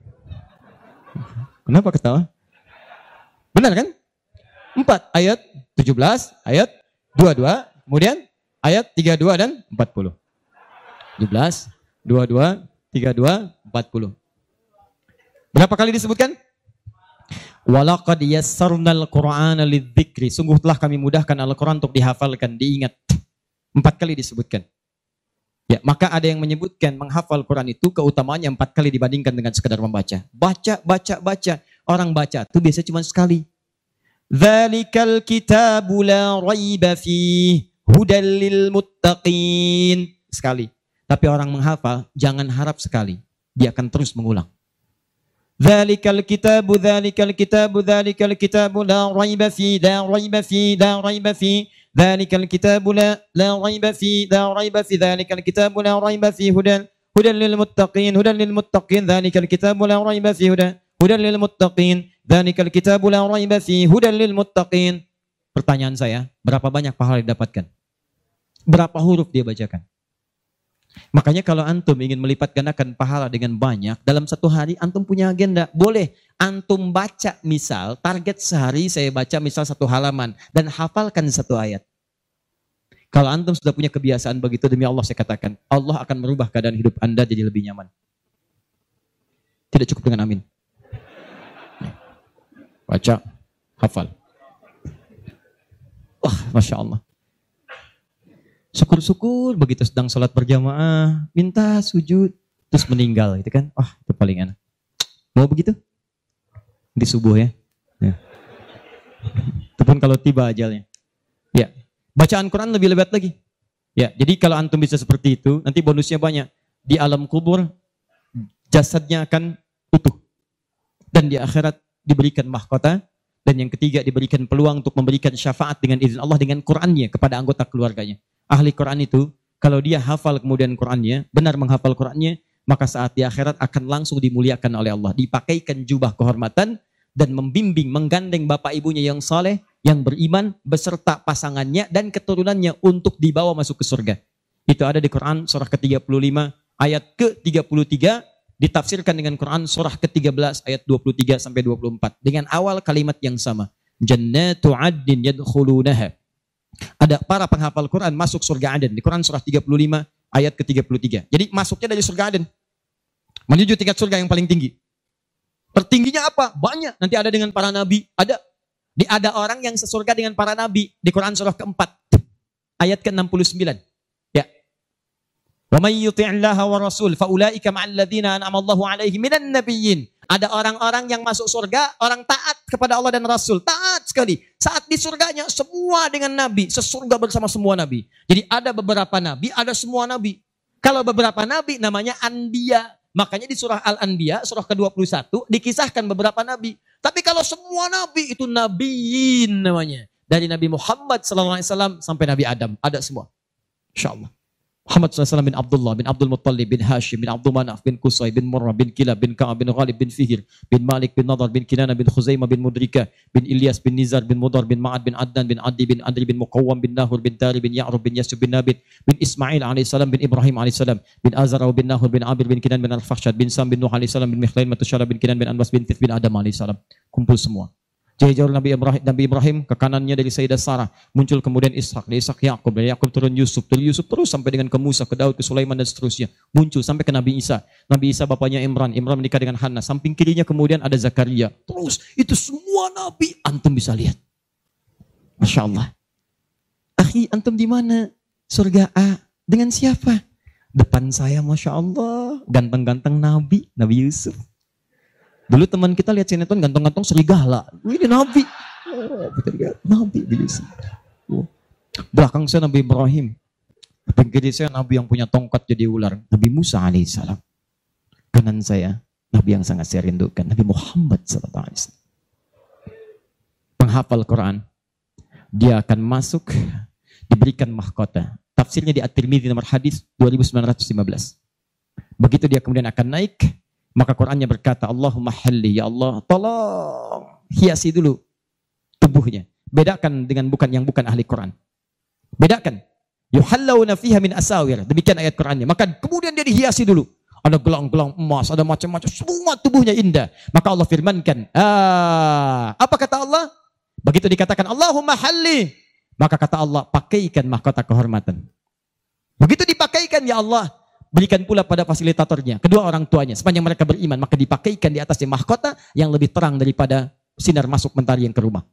Kenapa ketawa? Benar kan? 4 ayat 17, ayat 22, kemudian ayat 32 dan 40. 17, 22, 32, 40. Berapa kali disebutkan? Walaqad yassarnal Qur'ana lidzikri. Sungguh telah kami mudahkan Al-Qur'an untuk dihafalkan, diingat. Empat kali disebutkan. Ya, maka ada yang menyebutkan menghafal Quran itu keutamaannya empat kali dibandingkan dengan sekadar membaca. Baca, baca, baca. Orang baca itu biasanya cuma sekali. Zalikal kitabu la raiba fi hudal lil muttaqin. Sekali. Tapi orang menghafal jangan harap sekali. Dia akan terus mengulang. Zalikal kitabu, zalikal kitabu, zalikal kitabu la raiba fi, la raiba fi, la raiba fi. ذلك الكتاب لا لا ريب فيه لا ريب في ذلك الكتاب لا ريب فيه هدى هدى للمتقين هدى للمتقين ذلك الكتاب لا ريب فيه هدى هدى للمتقين ذلك الكتاب لا ريب فيه هدى للمتقين Pertanyaan saya, berapa banyak pahala didapatkan? Berapa huruf dia bacakan? Makanya kalau antum ingin melipat gandakan pahala dengan banyak, dalam satu hari antum punya agenda. Boleh antum baca misal, target sehari saya baca misal satu halaman dan hafalkan satu ayat. Kalau antum sudah punya kebiasaan begitu, demi Allah saya katakan, Allah akan merubah keadaan hidup anda jadi lebih nyaman. Tidak cukup dengan amin. Baca, hafal. Wah, Masya Allah. Syukur-syukur begitu sedang sholat berjamaah, minta sujud, terus meninggal gitu kan. Wah, itu paling enak. Mau begitu? Di subuh ya. ya. Itu pun kalau tiba ajalnya. Ya. Bacaan Quran lebih lebat lagi. Ya, jadi kalau antum bisa seperti itu, nanti bonusnya banyak. Di alam kubur, jasadnya akan utuh. Dan di akhirat diberikan mahkota. Dan yang ketiga diberikan peluang untuk memberikan syafaat dengan izin Allah dengan Qurannya kepada anggota keluarganya ahli Quran itu, kalau dia hafal kemudian Qurannya, benar menghafal Qurannya, maka saat di akhirat akan langsung dimuliakan oleh Allah. Dipakaikan jubah kehormatan dan membimbing, menggandeng bapak ibunya yang saleh, yang beriman, beserta pasangannya dan keturunannya untuk dibawa masuk ke surga. Itu ada di Quran surah ke-35 ayat ke-33 ditafsirkan dengan Quran surah ke-13 ayat 23 sampai 24 dengan awal kalimat yang sama. Jannatu 'adnin yadkhulunaha ada para penghafal Quran masuk surga Aden. Di Quran surah 35 ayat ke-33. Jadi masuknya dari surga Aden. Menuju tingkat surga yang paling tinggi. Tertingginya apa? Banyak. Nanti ada dengan para nabi. Ada. Di ada orang yang sesurga dengan para nabi. Di Quran surah keempat. Ayat ke-69. Ya. May yuti'illaha wa rasul ulaika ma'al ladzina an'ama Allahu 'alaihim minan nabiyyin ada orang-orang yang masuk surga, orang taat kepada Allah dan Rasul. Taat sekali. Saat di surganya, semua dengan Nabi. Sesurga bersama semua Nabi. Jadi ada beberapa Nabi, ada semua Nabi. Kalau beberapa Nabi namanya Anbiya. Makanya di surah Al-Anbiya, surah ke-21, dikisahkan beberapa Nabi. Tapi kalau semua Nabi itu Nabiin namanya. Dari Nabi Muhammad SAW sampai Nabi Adam. Ada semua. Insya Allah. Muhammad SAW bin Abdullah bin Abdul Muttalib bin Hashim bin Abdul Manaf bin Qusay bin Murrah bin Kilab bin Ka'ab bin Ghalib bin Fihir bin Malik bin Nadar bin Kinana bin Khuzaimah bin Mudrika bin Ilyas bin Nizar bin Mudar bin Ma'ad bin Adnan bin Adi bin Adri bin Muqawwam bin Nahur bin Tari bin Ya'rub bin Yasub bin Nabit bin Ismail AS bin Ibrahim AS bin Azara bin Nahur bin Abir bin Kinan bin Al-Fakhshad bin Sam bin Nuh AS bin Mikhlain Matusyara bin Kinan bin Anbas bin Tif bin Adam AS kumpul semua Jauh Nabi Ibrahim, Nabi Ibrahim ke kanannya dari Sayyidah Sarah. Muncul kemudian Ishak, dari Ishak Yakub, dari Yakub turun Yusuf, dari Yusuf terus sampai dengan ke Musa, ke Daud, ke Sulaiman dan seterusnya. Muncul sampai ke Nabi Isa. Nabi Isa bapaknya Imran, Imran menikah dengan Hana. Samping kirinya kemudian ada Zakaria. Terus itu semua Nabi antum bisa lihat. Masya Allah. Akhi, antum di mana? Surga A. Dengan siapa? Depan saya, Masya Allah. Ganteng-ganteng Nabi, Nabi Yusuf. Dulu teman kita lihat sinetron gantong-gantong serigala. Ini Nabi. Oh, Nabi bilis. Oh. Belakang saya Nabi Ibrahim. Pinggir saya Nabi yang punya tongkat jadi ular. Nabi Musa alaihissalam. Kanan saya Nabi yang sangat saya rindukan. Nabi Muhammad sallallahu alaihi wasallam. Penghafal Quran. Dia akan masuk diberikan mahkota. Tafsirnya di At-Tirmidzi nomor hadis 2915. Begitu dia kemudian akan naik, maka Qurannya berkata, Allahumma halli, ya Allah, tolong hiasi dulu tubuhnya. Bedakan dengan bukan yang bukan ahli Quran. Bedakan. Yuhallawna fiha min asawir. Demikian ayat Qur'annya. Maka kemudian dia dihiasi dulu. Ada gelang-gelang emas, ada macam-macam. Semua tubuhnya indah. Maka Allah firmankan. Ah, apa kata Allah? Begitu dikatakan Allahumma halli. Maka kata Allah, pakaikan mahkota kehormatan. Begitu dipakaikan ya Allah, berikan pula pada fasilitatornya, kedua orang tuanya. Sepanjang mereka beriman, maka dipakaikan di atasnya mahkota yang lebih terang daripada sinar masuk mentari yang ke rumah.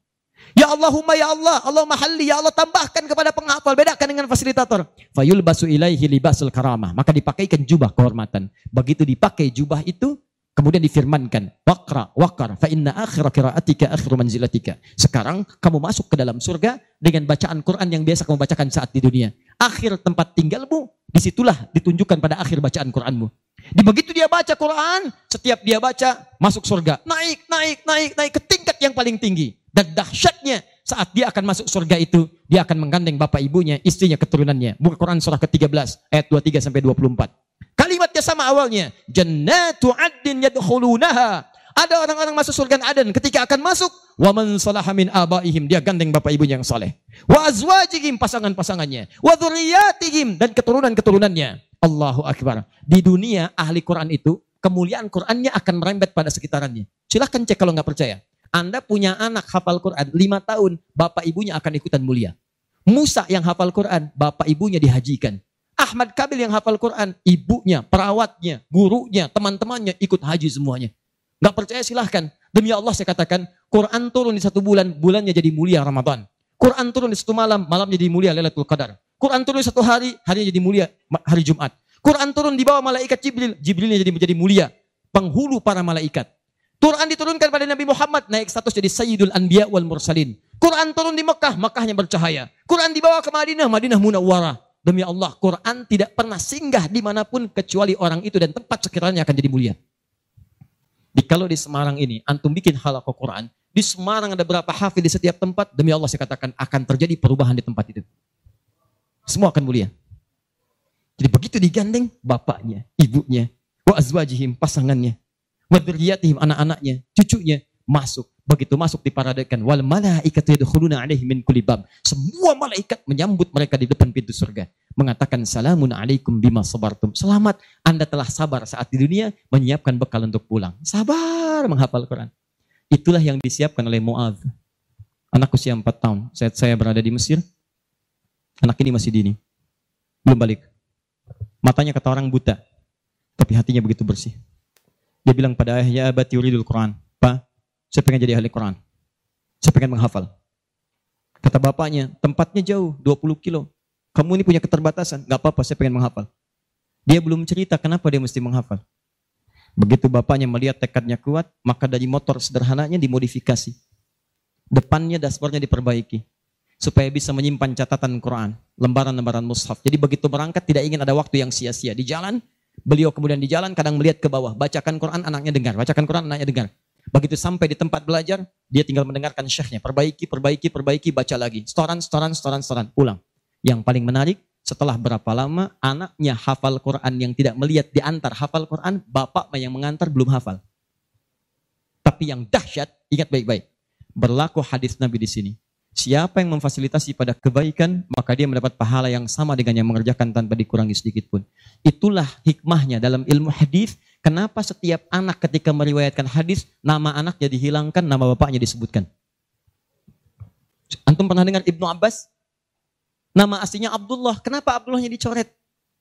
Ya Allahumma ya Allah, Allah mahalli, ya Allah tambahkan kepada penghafal, bedakan dengan fasilitator. Fayul basu ilaihi libasul karamah. Maka dipakaikan jubah kehormatan. Begitu dipakai jubah itu, kemudian difirmankan, wakra, wakar, fa inna akhira kiraatika akhiru manzilatika. Sekarang kamu masuk ke dalam surga dengan bacaan Quran yang biasa kamu bacakan saat di dunia. Akhir tempat tinggalmu, di situlah ditunjukkan pada akhir bacaan Quranmu. Di begitu dia baca Quran, setiap dia baca masuk surga. Naik, naik, naik, naik ke tingkat yang paling tinggi. Dan dahsyatnya saat dia akan masuk surga itu, dia akan menggandeng bapak ibunya, istrinya, keturunannya. Buka Quran surah ke-13 ayat 23 sampai 24. Kalimatnya sama awalnya. Jannatu addin yadkhulunaha. Ada orang-orang masuk surga Aden ketika akan masuk, wa man abaihim, dia gandeng bapak ibunya yang saleh. Wa azwajihim pasangan-pasangannya, wa dzurriyyatihim dan keturunan-keturunannya. Allahu akbar. Di dunia ahli Quran itu kemuliaan Qurannya akan merembet pada sekitarannya. Silahkan cek kalau nggak percaya. Anda punya anak hafal Quran lima tahun, bapak ibunya akan ikutan mulia. Musa yang hafal Quran, bapak ibunya dihajikan. Ahmad Kabil yang hafal Quran, ibunya, perawatnya, gurunya, teman-temannya ikut haji semuanya. Gak percaya silahkan. Demi Allah saya katakan, Quran turun di satu bulan, bulannya jadi mulia Ramadan. Quran turun di satu malam, malamnya jadi mulia Lailatul Qadar. Quran turun di satu hari, harinya jadi mulia hari Jumat. Quran turun di bawah malaikat Jibril, Jibrilnya jadi menjadi mulia. Penghulu para malaikat. Quran diturunkan pada Nabi Muhammad naik status jadi Sayyidul Anbiya wal Mursalin. Quran turun di Mekah, Mekahnya bercahaya. Quran dibawa ke Madinah, Madinah munawwarah. Demi Allah, Quran tidak pernah singgah di mana pun kecuali orang itu dan tempat sekiranya akan jadi mulia. Di, kalau di Semarang ini, antum bikin halaqah Quran, di Semarang ada berapa hafid di setiap tempat, demi Allah saya katakan akan terjadi perubahan di tempat itu. Semua akan mulia. Jadi begitu digandeng bapaknya, ibunya, wa azwajihim, pasangannya, Wadriyatihim anak-anaknya, cucunya masuk. Begitu masuk diparadakan. Wal malaikatu yadkhuluna alaihi min kulli bab. Semua malaikat menyambut mereka di depan pintu surga. Mengatakan salamun alaikum bima sabartum. Selamat Anda telah sabar saat di dunia menyiapkan bekal untuk pulang. Sabar menghafal Quran. Itulah yang disiapkan oleh Mu'adh. Anak usia 4 tahun. Saat saya berada di Mesir, anak ini masih dini. Belum balik. Matanya kata orang buta. Tapi hatinya begitu bersih. Dia bilang pada ayahnya, abati yuridul Quran. Saya pengen jadi ahli Quran. Saya pengen menghafal. Kata bapaknya, tempatnya jauh, 20 kilo. Kamu ini punya keterbatasan. Gak apa-apa, saya pengen menghafal. Dia belum cerita kenapa dia mesti menghafal. Begitu bapaknya melihat tekadnya kuat, maka dari motor sederhananya dimodifikasi. Depannya dashboardnya diperbaiki. Supaya bisa menyimpan catatan Quran, lembaran-lembaran mushaf. Jadi begitu berangkat tidak ingin ada waktu yang sia-sia. Di jalan Beliau kemudian di jalan kadang melihat ke bawah, bacakan Quran anaknya dengar, bacakan Quran anaknya dengar. Begitu sampai di tempat belajar, dia tinggal mendengarkan syekhnya, perbaiki, perbaiki, perbaiki, baca lagi. Setoran, setoran, setoran, setoran, pulang. Yang paling menarik, setelah berapa lama anaknya hafal Quran yang tidak melihat diantar hafal Quran, bapak yang mengantar belum hafal. Tapi yang dahsyat, ingat baik-baik. Berlaku hadis Nabi di sini. Siapa yang memfasilitasi pada kebaikan, maka dia mendapat pahala yang sama dengan yang mengerjakan tanpa dikurangi sedikit pun. Itulah hikmahnya dalam ilmu hadis. Kenapa setiap anak ketika meriwayatkan hadis, nama anaknya dihilangkan, nama bapaknya disebutkan. Antum pernah dengar Ibnu Abbas? Nama aslinya Abdullah. Kenapa Abdullahnya dicoret?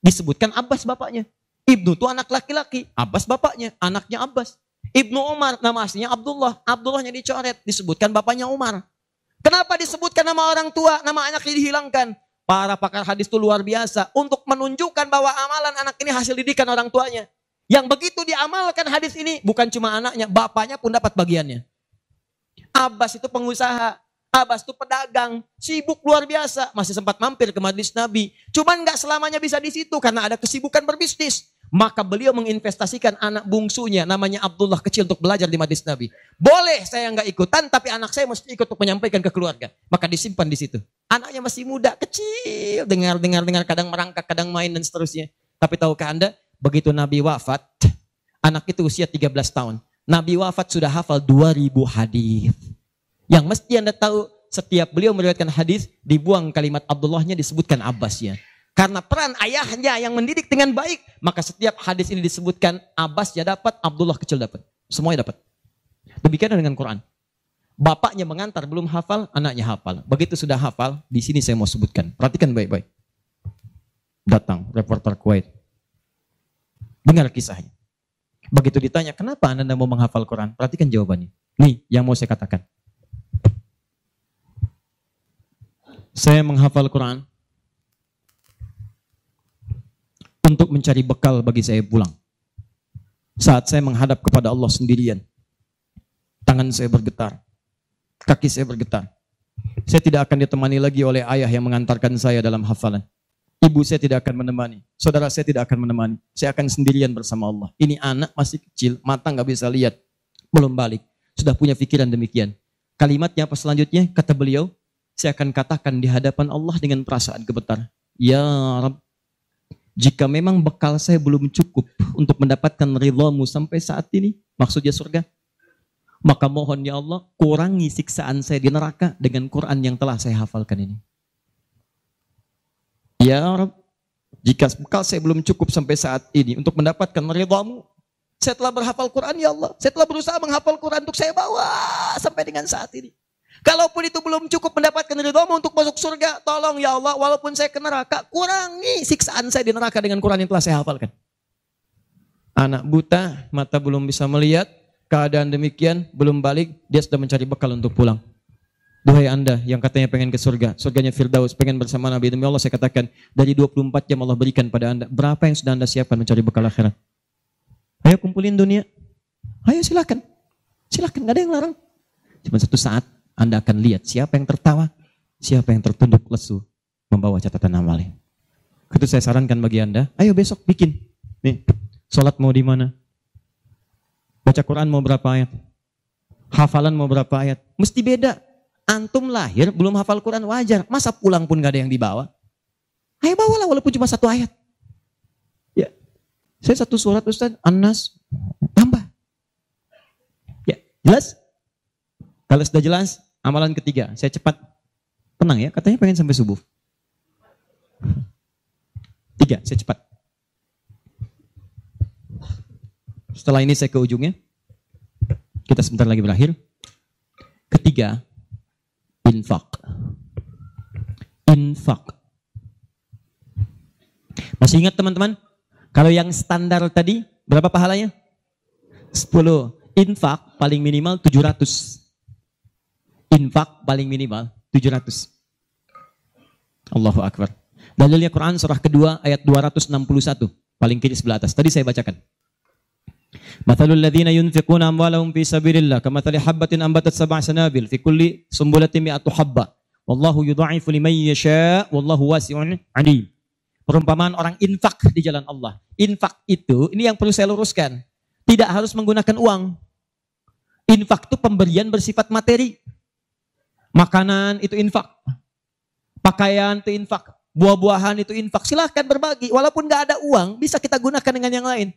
Disebutkan Abbas bapaknya. Ibnu itu anak laki-laki. Abbas bapaknya. Anaknya Abbas. Ibnu Umar nama aslinya Abdullah. Abdullahnya dicoret. Disebutkan bapaknya Umar. Kenapa disebutkan nama orang tua, nama anaknya dihilangkan? Para pakar hadis itu luar biasa untuk menunjukkan bahwa amalan anak ini hasil didikan orang tuanya. Yang begitu diamalkan hadis ini bukan cuma anaknya, bapaknya pun dapat bagiannya. Abbas itu pengusaha, Abbas itu pedagang, sibuk luar biasa, masih sempat mampir ke majlis Nabi. Cuman nggak selamanya bisa di situ karena ada kesibukan berbisnis. Maka beliau menginvestasikan anak bungsunya namanya Abdullah kecil untuk belajar di majlis Nabi. Boleh saya nggak ikutan tapi anak saya mesti ikut untuk menyampaikan ke keluarga. Maka disimpan di situ. Anaknya masih muda, kecil, dengar-dengar dengar kadang merangkak, kadang main dan seterusnya. Tapi tahukah Anda, begitu Nabi wafat, anak itu usia 13 tahun. Nabi wafat sudah hafal 2000 hadis. Yang mesti Anda tahu setiap beliau meriwayatkan hadis dibuang kalimat Abdullahnya disebutkan Abbasnya. Karena peran ayahnya yang mendidik dengan baik, maka setiap hadis ini disebutkan Abbas ya dapat, Abdullah kecil dapat. Semuanya dapat. Demikian dengan Quran. Bapaknya mengantar belum hafal, anaknya hafal. Begitu sudah hafal, di sini saya mau sebutkan. Perhatikan baik-baik. Datang reporter Kuwait. Dengar kisahnya. Begitu ditanya, kenapa Anda mau menghafal Quran? Perhatikan jawabannya. Nih, yang mau saya katakan. Saya menghafal Quran untuk mencari bekal bagi saya pulang. Saat saya menghadap kepada Allah sendirian, tangan saya bergetar, kaki saya bergetar. Saya tidak akan ditemani lagi oleh ayah yang mengantarkan saya dalam hafalan. Ibu saya tidak akan menemani, saudara saya tidak akan menemani. Saya akan sendirian bersama Allah. Ini anak masih kecil, mata nggak bisa lihat, belum balik, sudah punya pikiran demikian. Kalimatnya apa selanjutnya? Kata beliau, saya akan katakan di hadapan Allah dengan perasaan gemetar. Ya Rabb, jika memang bekal saya belum cukup untuk mendapatkan ridhamu sampai saat ini, maksudnya surga, maka mohon ya Allah, kurangi siksaan saya di neraka dengan Quran yang telah saya hafalkan ini. Ya Rabb, jika bekal saya belum cukup sampai saat ini untuk mendapatkan ridhamu, saya telah berhafal Quran ya Allah. Saya telah berusaha menghafal Quran untuk saya bawa sampai dengan saat ini. Kalaupun itu belum cukup mendapatkan ridhomu untuk masuk surga, tolong ya Allah, walaupun saya ke neraka, kurangi siksaan saya di neraka dengan Quran yang telah saya hafalkan. Anak buta, mata belum bisa melihat, keadaan demikian, belum balik, dia sudah mencari bekal untuk pulang. Duhai anda yang katanya pengen ke surga, surganya Firdaus, pengen bersama Nabi, demi Allah saya katakan, dari 24 jam Allah berikan pada anda, berapa yang sudah anda siapkan mencari bekal akhirat? Ayo kumpulin dunia, ayo silakan, silakan, gak ada yang larang. Cuma satu saat, anda akan lihat siapa yang tertawa, siapa yang tertunduk lesu membawa catatan amalnya. Itu saya sarankan bagi Anda, ayo besok bikin. Nih, sholat mau di mana? Baca Quran mau berapa ayat? Hafalan mau berapa ayat? Mesti beda. Antum lahir belum hafal Quran wajar. Masa pulang pun gak ada yang dibawa? Ayo bawalah walaupun cuma satu ayat. Ya, saya satu surat Ustaz, Anas, tambah. Ya, jelas? Kalau sudah jelas, Amalan ketiga, saya cepat. Tenang ya, katanya pengen sampai subuh. Tiga, saya cepat. Setelah ini saya ke ujungnya. Kita sebentar lagi berakhir. Ketiga, infak. Infak. Masih ingat teman-teman? Kalau yang standar tadi, berapa pahalanya? 10. Infak paling minimal 700 infak paling minimal 700. Allahu Akbar. Dalilnya Quran surah kedua ayat 261. Paling kiri sebelah atas. Tadi saya bacakan. Mathalul ladzina yunfiquna amwalahum fi sabilillah kamathali habbatin ambatat sab'a sanabil fi kulli sumbulatin mi'atu habba. Wallahu yudha'ifu liman yasha' wallahu wasi'un 'alim. Perumpamaan orang infak di jalan Allah. Infak itu, ini yang perlu saya luruskan. Tidak harus menggunakan uang. Infak itu pemberian bersifat materi. Makanan itu infak. Pakaian itu infak. Buah-buahan itu infak. Silahkan berbagi. Walaupun nggak ada uang, bisa kita gunakan dengan yang lain.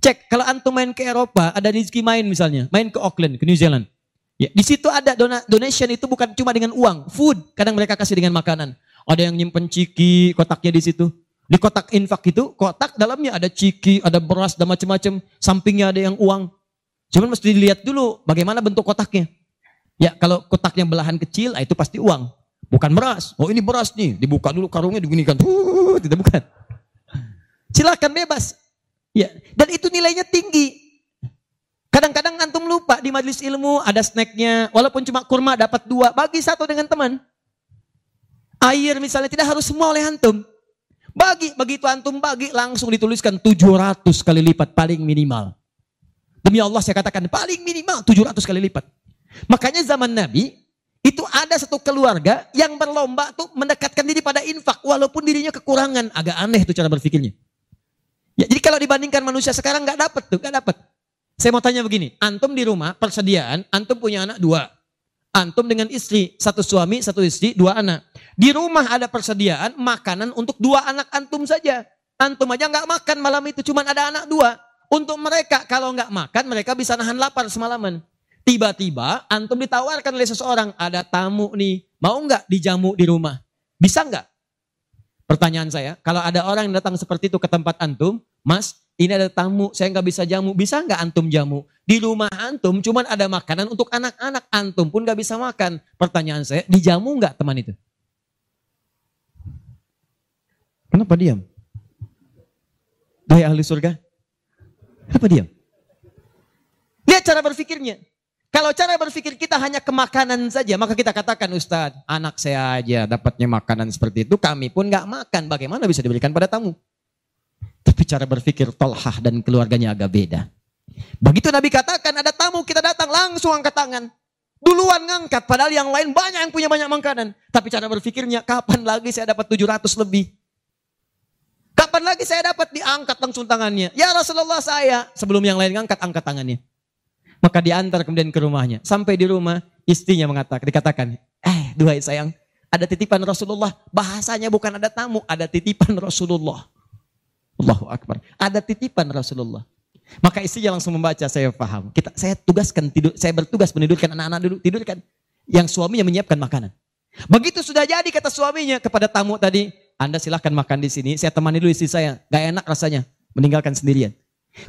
Cek, kalau antum main ke Eropa, ada rezeki main misalnya. Main ke Auckland, ke New Zealand. Ya, di situ ada dona, donation itu bukan cuma dengan uang, food. Kadang mereka kasih dengan makanan. Ada yang nyimpen ciki, kotaknya di situ. Di kotak infak itu, kotak dalamnya ada ciki, ada beras, dan macam-macam. Sampingnya ada yang uang. Cuman mesti dilihat dulu bagaimana bentuk kotaknya. Ya kalau kotaknya belahan kecil, ah, itu pasti uang. Bukan beras. Oh ini beras nih, dibuka dulu karungnya digunikan. Uh, tidak bukan. Silakan bebas. Ya, dan itu nilainya tinggi. Kadang-kadang antum lupa di majelis ilmu ada snacknya, walaupun cuma kurma dapat dua, bagi satu dengan teman. Air misalnya tidak harus semua oleh antum. Bagi, begitu antum bagi langsung dituliskan 700 kali lipat paling minimal. Demi Allah saya katakan paling minimal 700 kali lipat. Makanya zaman Nabi itu ada satu keluarga yang berlomba tuh mendekatkan diri pada infak walaupun dirinya kekurangan. Agak aneh tuh cara berpikirnya. Ya, jadi kalau dibandingkan manusia sekarang nggak dapat tuh, nggak dapat. Saya mau tanya begini, antum di rumah persediaan, antum punya anak dua, antum dengan istri, satu suami, satu istri, dua anak. Di rumah ada persediaan makanan untuk dua anak antum saja. Antum aja nggak makan malam itu, cuma ada anak dua. Untuk mereka kalau nggak makan mereka bisa nahan lapar semalaman. Tiba-tiba antum ditawarkan oleh seseorang, ada tamu nih, mau nggak dijamu di rumah? Bisa nggak? Pertanyaan saya, kalau ada orang yang datang seperti itu ke tempat antum, mas, ini ada tamu, saya nggak bisa jamu, bisa nggak antum jamu? Di rumah antum cuman ada makanan untuk anak-anak, antum pun nggak bisa makan. Pertanyaan saya, dijamu nggak teman itu? Kenapa diam? Hai ahli surga, kenapa diam? Lihat cara berpikirnya. Kalau cara berpikir kita hanya ke makanan saja, maka kita katakan Ustadz, anak saya aja dapatnya makanan seperti itu, kami pun nggak makan. Bagaimana bisa diberikan pada tamu? Tapi cara berpikir Tolhah dan keluarganya agak beda. Begitu Nabi katakan ada tamu, kita datang langsung angkat tangan. Duluan ngangkat, padahal yang lain banyak yang punya banyak makanan. Tapi cara berpikirnya, kapan lagi saya dapat 700 lebih? Kapan lagi saya dapat diangkat langsung tangannya? Ya Rasulullah saya. Sebelum yang lain ngangkat, angkat tangannya. Maka diantar kemudian ke rumahnya. Sampai di rumah istrinya mengatakan, dikatakan, eh duhai sayang, ada titipan Rasulullah. Bahasanya bukan ada tamu, ada titipan Rasulullah. Allahu Akbar. Ada titipan Rasulullah. Maka istrinya langsung membaca, saya paham. Kita, saya tugaskan tidur, saya bertugas menidurkan anak-anak dulu, tidurkan. Yang suaminya menyiapkan makanan. Begitu sudah jadi kata suaminya kepada tamu tadi, Anda silahkan makan di sini, saya temani dulu istri saya. Gak enak rasanya, meninggalkan sendirian.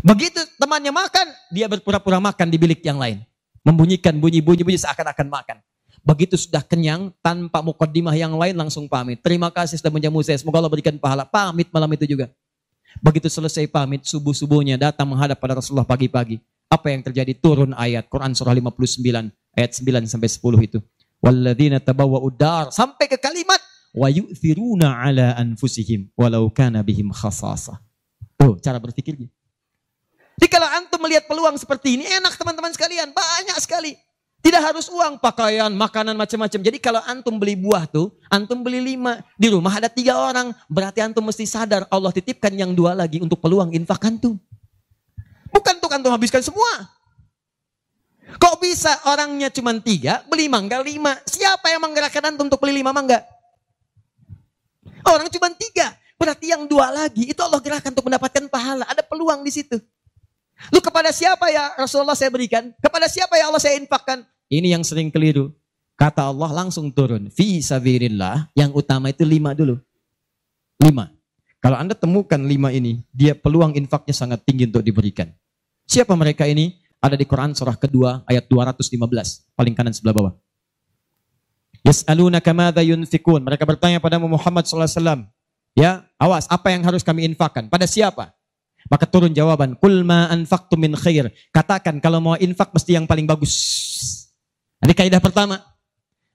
Begitu temannya makan, dia berpura-pura makan di bilik yang lain. Membunyikan bunyi-bunyi-bunyi seakan-akan makan. Begitu sudah kenyang, tanpa mukaddimah yang lain langsung pamit. Terima kasih sudah menjamu saya, semoga Allah berikan pahala. Pamit malam itu juga. Begitu selesai pamit, subuh-subuhnya datang menghadap pada Rasulullah pagi-pagi. Apa yang terjadi? Turun ayat Quran surah 59 ayat 9 sampai 10 itu. Walladzina tabawwa'ud dar sampai ke kalimat wa yu'thiruna ala anfusihim walau kana bihim khasasa. Oh, cara berpikirnya. Jadi kalau antum melihat peluang seperti ini, enak teman-teman sekalian, banyak sekali. Tidak harus uang, pakaian, makanan macam-macam. Jadi kalau antum beli buah tuh, antum beli lima. Di rumah ada tiga orang. Berarti antum mesti sadar Allah titipkan yang dua lagi untuk peluang infak antum. Bukan untuk antum habiskan semua. Kok bisa orangnya cuma tiga, beli mangga lima. Siapa yang menggerakkan antum untuk beli lima mangga? Orang cuma tiga. Berarti yang dua lagi, itu Allah gerakan untuk mendapatkan pahala. Ada peluang di situ. Lu kepada siapa ya Rasulullah saya berikan? Kepada siapa ya Allah saya infakkan? Ini yang sering keliru. Kata Allah langsung turun. Fi sabirillah. Yang utama itu lima dulu. Lima. Kalau anda temukan lima ini, dia peluang infaknya sangat tinggi untuk diberikan. Siapa mereka ini? Ada di Quran surah kedua ayat 215. Paling kanan sebelah bawah. Yas'aluna kamadha yunfikun. Mereka bertanya pada Muhammad SAW. Ya, awas, apa yang harus kami infakkan? Pada siapa? Maka turun jawaban, "Kul ma anfaqtum min khair." Katakan kalau mau infak mesti yang paling bagus. Ini kaidah pertama.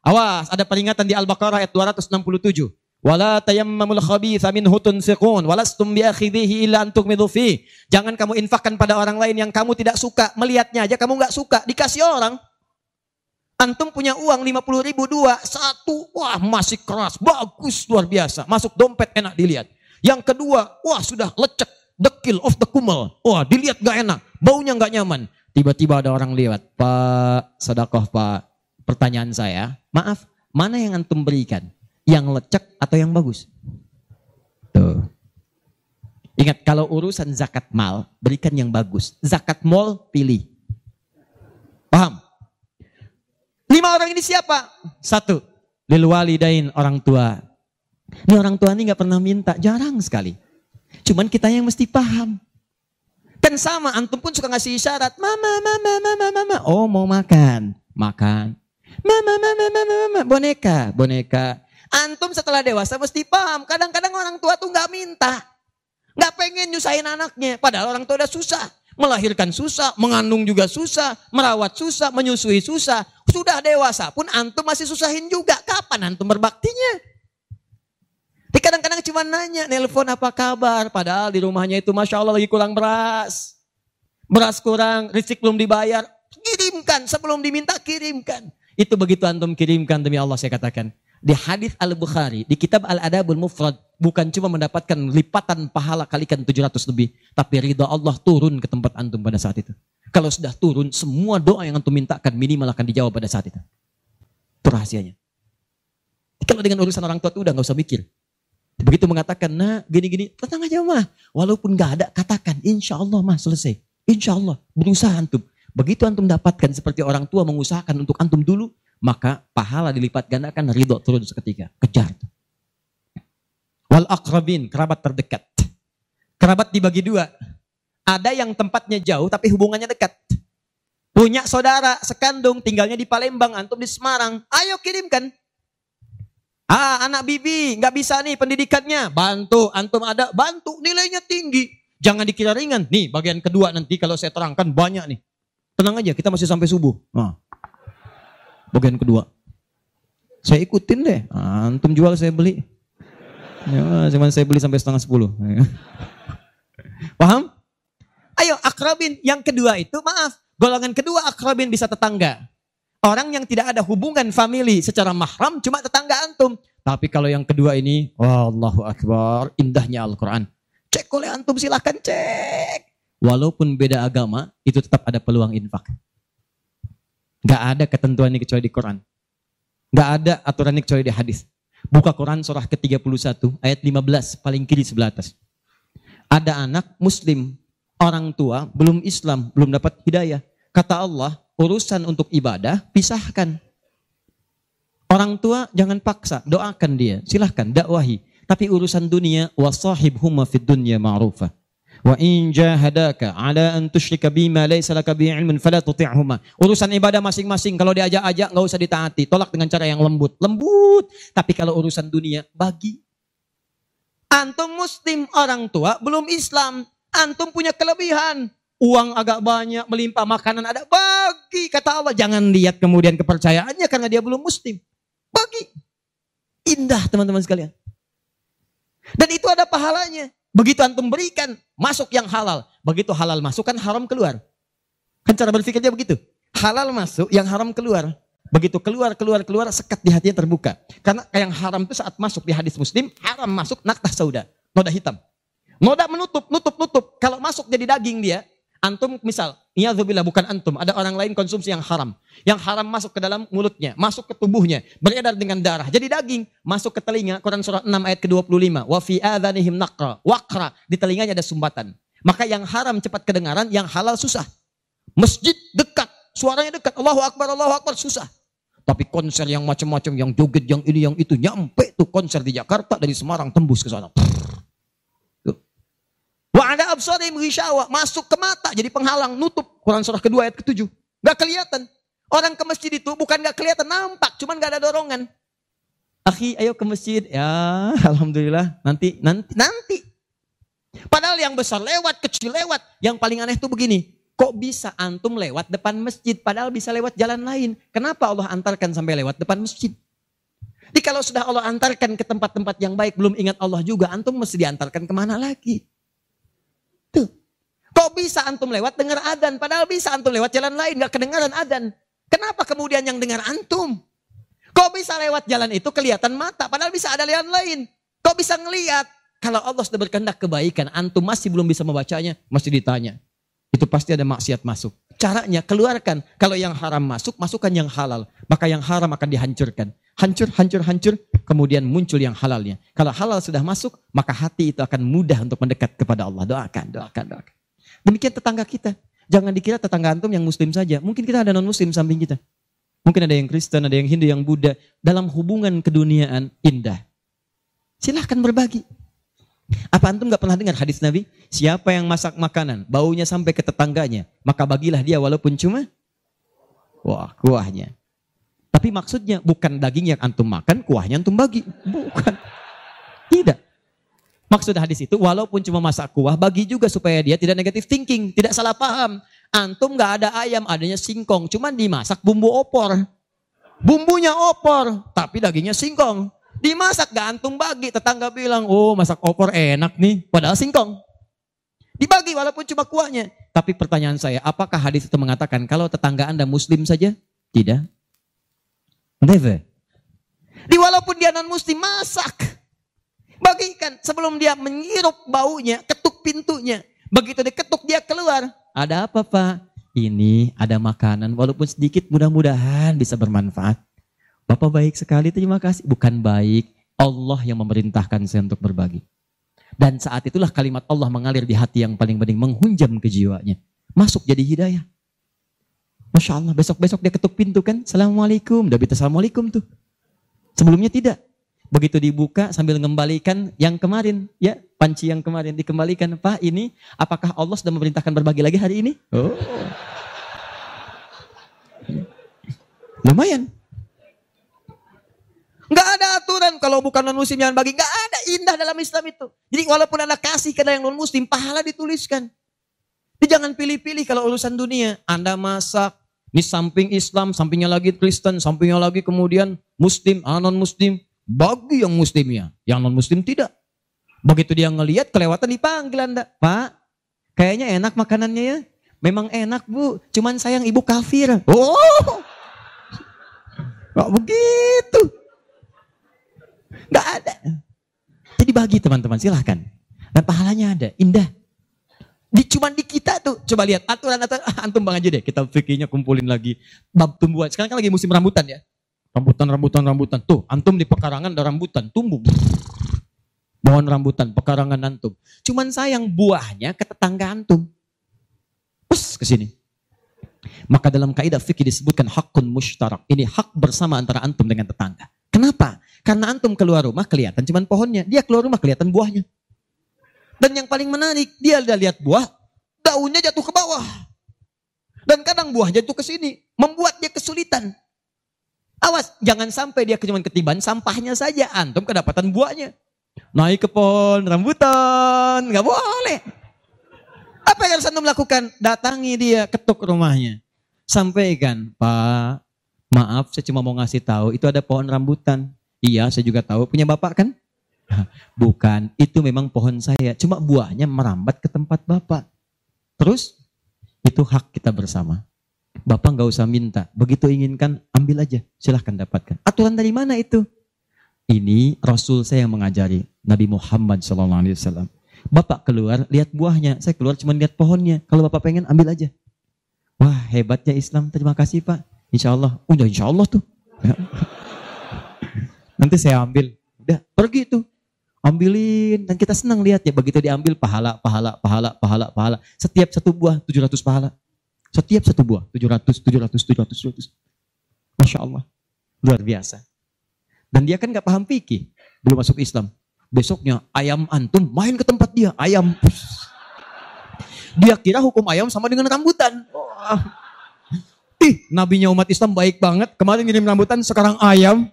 Awas, ada peringatan di Al-Baqarah ayat 267. Wala tayammamul khabitha minhu tunfiqun walastum biakhidhihi illa an tughmidu fi. Jangan kamu infakkan pada orang lain yang kamu tidak suka. Melihatnya aja kamu nggak suka, dikasih orang. Antum punya uang 50 ribu dua, satu, wah masih keras, bagus, luar biasa. Masuk dompet enak dilihat. Yang kedua, wah sudah lecek, dekil of the kumel. Wah dilihat gak enak, baunya gak nyaman. Tiba-tiba ada orang lewat, Pak Sodakoh Pak, pertanyaan saya, maaf, mana yang antum berikan? Yang lecek atau yang bagus? Tuh. Ingat kalau urusan zakat mal, berikan yang bagus. Zakat mal, pilih. Paham? Lima orang ini siapa? Satu, lil walidain orang tua. Ini orang tua ini nggak pernah minta, jarang sekali. Cuman kita yang mesti paham. Kan sama, antum pun suka ngasih isyarat. Mama, mama, mama, mama. Oh mau makan. Makan. Mama, mama, mama, mama. Boneka, boneka. Antum setelah dewasa mesti paham. Kadang-kadang orang tua tuh nggak minta. Nggak pengen nyusahin anaknya. Padahal orang tua udah susah. Melahirkan susah, mengandung juga susah, merawat susah, menyusui susah. Sudah dewasa pun antum masih susahin juga. Kapan antum berbaktinya? Di kadang-kadang cuma nanya, nelpon apa kabar. Padahal di rumahnya itu Masya Allah lagi kurang beras. Beras kurang, listrik belum dibayar. Kirimkan, sebelum diminta kirimkan. Itu begitu antum kirimkan demi Allah saya katakan. Di hadis Al-Bukhari, di kitab Al-Adabul Mufrad, bukan cuma mendapatkan lipatan pahala kalikan 700 lebih. Tapi ridha Allah turun ke tempat antum pada saat itu. Kalau sudah turun, semua doa yang antum mintakan minimal akan dijawab pada saat itu. Itu rahasianya. Kalau dengan urusan orang tua itu udah gak usah mikir. Begitu mengatakan, nah gini-gini, tenang aja mah. Walaupun gak ada, katakan, insya Allah mah selesai. Insya Allah, berusaha antum. Begitu antum dapatkan seperti orang tua mengusahakan untuk antum dulu, maka pahala dilipat gandakan ridho turun seketika. Kejar. Wal akrabin, kerabat terdekat. Kerabat dibagi dua. Ada yang tempatnya jauh tapi hubungannya dekat. Punya saudara sekandung tinggalnya di Palembang, antum di Semarang. Ayo kirimkan. Ah, anak bibi nggak bisa nih pendidikannya. Bantu, antum ada, bantu. Nilainya tinggi. Jangan dikira ringan. Nih, bagian kedua nanti kalau saya terangkan banyak nih. Tenang aja, kita masih sampai subuh. Nah, bagian kedua. Saya ikutin deh. Antum jual saya beli. Ya, cuman saya beli sampai setengah sepuluh. [LAUGHS] Paham? Ayo akrabin. Yang kedua itu maaf. Golongan kedua akrabin bisa tetangga. Orang yang tidak ada hubungan family secara mahram cuma tetangga antum. Tapi kalau yang kedua ini, Allahu Akbar, indahnya Al-Quran. Cek oleh antum silahkan cek. Walaupun beda agama, itu tetap ada peluang infak. Gak ada ketentuan ini kecuali di Quran. Gak ada aturan ini kecuali di hadis. Buka Quran surah ke-31 ayat 15 paling kiri sebelah atas. Ada anak muslim, orang tua belum Islam, belum dapat hidayah. Kata Allah, urusan untuk ibadah pisahkan. Orang tua jangan paksa, doakan dia, silahkan dakwahi. Tapi urusan dunia wasahibhuma fid dunya ma'rufa. Wa in jahadaka ala an tusyrika bima laysa laka bi ilmun fala tuti'huma. Urusan ibadah masing-masing kalau diajak-ajak enggak usah ditaati, tolak dengan cara yang lembut. Lembut. Tapi kalau urusan dunia bagi. Antum muslim orang tua belum Islam, antum punya kelebihan uang agak banyak, melimpah makanan ada, bagi. Kata Allah, jangan lihat kemudian kepercayaannya karena dia belum muslim. Bagi. Indah teman-teman sekalian. Dan itu ada pahalanya. Begitu antum berikan, masuk yang halal. Begitu halal masuk kan haram keluar. Kan cara berpikirnya begitu. Halal masuk, yang haram keluar. Begitu keluar, keluar, keluar, sekat di hatinya terbuka. Karena yang haram itu saat masuk di hadis muslim, haram masuk naktah sauda, noda hitam. Noda menutup, nutup, nutup. Kalau masuk jadi daging dia, Antum misal, Iyadzubillah bukan antum, ada orang lain konsumsi yang haram. Yang haram masuk ke dalam mulutnya, masuk ke tubuhnya, beredar dengan darah. Jadi daging, masuk ke telinga, Quran surah 6 ayat ke-25. Wa fi adhanihim naqra, waqra, di telinganya ada sumbatan. Maka yang haram cepat kedengaran, yang halal susah. Masjid dekat, suaranya dekat, Allahu Akbar, Allahu Akbar, susah. Tapi konser yang macam-macam, yang joget, yang ini, yang itu, nyampe tuh konser di Jakarta, dari Semarang tembus ke sana. Wa ada absarim ghisyawa, masuk ke mata jadi penghalang, nutup. Quran surah kedua ayat ketujuh. Gak kelihatan. Orang ke masjid itu bukan gak kelihatan, nampak, cuman gak ada dorongan. Akhi, ayo ke masjid. Ya, [LAUGHS] alhamdulillah. Nanti, nanti, nanti. Padahal yang besar lewat, kecil lewat. Yang paling aneh itu begini. Kok bisa antum lewat depan masjid, padahal bisa lewat jalan lain. Kenapa Allah antarkan sampai lewat depan masjid? Jadi kalau sudah Allah antarkan ke tempat-tempat yang baik, belum ingat Allah juga, antum mesti diantarkan ke mana lagi? Kok bisa antum lewat dengar adan? Padahal bisa antum lewat jalan lain, gak kedengaran adan. Kenapa kemudian yang dengar antum? Kok bisa lewat jalan itu kelihatan mata, padahal bisa ada jalan lain. Kok bisa ngelihat? Kalau Allah sudah berkehendak kebaikan, antum masih belum bisa membacanya, masih ditanya. Itu pasti ada maksiat masuk. Caranya keluarkan. Kalau yang haram masuk, masukkan yang halal. Maka yang haram akan dihancurkan. Hancur, hancur, hancur. Kemudian muncul yang halalnya. Kalau halal sudah masuk, maka hati itu akan mudah untuk mendekat kepada Allah. Doakan, doakan, doakan. Demikian tetangga kita. Jangan dikira tetangga antum yang muslim saja. Mungkin kita ada non muslim samping kita. Mungkin ada yang Kristen, ada yang Hindu, yang Buddha. Dalam hubungan keduniaan indah. Silahkan berbagi. Apa antum gak pernah dengar hadis Nabi? Siapa yang masak makanan, baunya sampai ke tetangganya, maka bagilah dia walaupun cuma wah kuahnya. Tapi maksudnya bukan daging yang antum makan, kuahnya antum bagi. Bukan. Tidak. Maksud hadis itu walaupun cuma masak kuah bagi juga supaya dia tidak negatif thinking, tidak salah paham. Antum nggak ada ayam, adanya singkong, cuma dimasak bumbu opor. Bumbunya opor, tapi dagingnya singkong. Dimasak gak antum bagi, tetangga bilang, oh masak opor enak nih, padahal singkong. Dibagi walaupun cuma kuahnya. Tapi pertanyaan saya, apakah hadis itu mengatakan kalau tetangga anda muslim saja? Tidak. Never. Di walaupun dia non muslim masak. Bagikan sebelum dia menghirup baunya, ketuk pintunya. Begitu diketuk dia keluar. Ada apa Pak? Ini ada makanan walaupun sedikit mudah-mudahan bisa bermanfaat. Bapak baik sekali terima kasih. Bukan baik, Allah yang memerintahkan saya untuk berbagi. Dan saat itulah kalimat Allah mengalir di hati yang paling penting, menghunjam ke jiwanya. Masuk jadi hidayah. Masya Allah, besok-besok dia ketuk pintu kan, Assalamualaikum, udah Assalamualaikum tuh. Sebelumnya tidak. Begitu dibuka sambil mengembalikan yang kemarin, ya panci yang kemarin dikembalikan. Pak, ini apakah Allah sudah memerintahkan berbagi lagi hari ini? Oh. Lumayan. Nggak ada aturan kalau bukan non muslim jangan bagi. Nggak ada indah dalam Islam itu. Jadi walaupun anda kasih ke yang non muslim, pahala dituliskan. Jadi jangan pilih-pilih kalau urusan dunia. Anda masak, ini samping Islam, sampingnya lagi Kristen, sampingnya lagi kemudian Muslim, ah, non Muslim. Bagi yang Muslimnya, yang non Muslim tidak. Begitu dia ngelihat kelewatan dipanggil anda, Pak, kayaknya enak makanannya ya. Memang enak bu, cuman sayang ibu kafir. Oh, Gak begitu. Gak ada. Jadi bagi teman-teman silahkan. Dan pahalanya ada, indah. Di, cuman di kita tuh, coba lihat aturan aturan ah, antum bang aja deh, kita fikirnya kumpulin lagi bab tumbuhan. Sekarang kan lagi musim rambutan ya, rambutan rambutan rambutan. Tuh antum di pekarangan ada rambutan tumbuh, pohon rambutan pekarangan antum. Cuman sayang buahnya ke tetangga antum. Terus ke sini. Maka dalam kaidah fikih disebutkan hakun mushtarak. Ini hak bersama antara antum dengan tetangga. Kenapa? Karena antum keluar rumah kelihatan cuman pohonnya. Dia keluar rumah kelihatan buahnya. Dan yang paling menarik, dia udah lihat buah, daunnya jatuh ke bawah. Dan kadang buah jatuh ke sini, membuat dia kesulitan. Awas, jangan sampai dia cuma ketiban sampahnya saja, antum kedapatan buahnya. Naik ke pohon rambutan, nggak boleh. Apa yang harus antum lakukan? Datangi dia, ketuk rumahnya. Sampaikan, Pak, maaf saya cuma mau ngasih tahu, itu ada pohon rambutan. Iya, saya juga tahu, punya bapak kan? Bukan, itu memang pohon saya. Cuma buahnya merambat ke tempat Bapak. Terus, itu hak kita bersama. Bapak nggak usah minta. Begitu inginkan, ambil aja. Silahkan dapatkan. Aturan dari mana itu? Ini Rasul saya yang mengajari. Nabi Muhammad SAW. Bapak keluar, lihat buahnya. Saya keluar cuma lihat pohonnya. Kalau Bapak pengen, ambil aja. Wah, hebatnya Islam. Terima kasih Pak. Insya Allah. Udah insya Allah tuh. Nanti saya ambil. Udah, pergi tuh. Ambilin. Dan kita senang lihat ya begitu diambil pahala pahala pahala pahala pahala. Setiap satu buah 700 pahala. Setiap satu buah 700 700 700 700 Masya Allah. Luar biasa. Dan dia kan nggak paham fikih. Belum masuk Islam. Besoknya ayam antum main ke tempat dia. Ayam. Dia kira hukum ayam sama dengan rambutan. Oh. Ih nabinya umat Islam baik banget kemarin ngirim rambutan sekarang ayam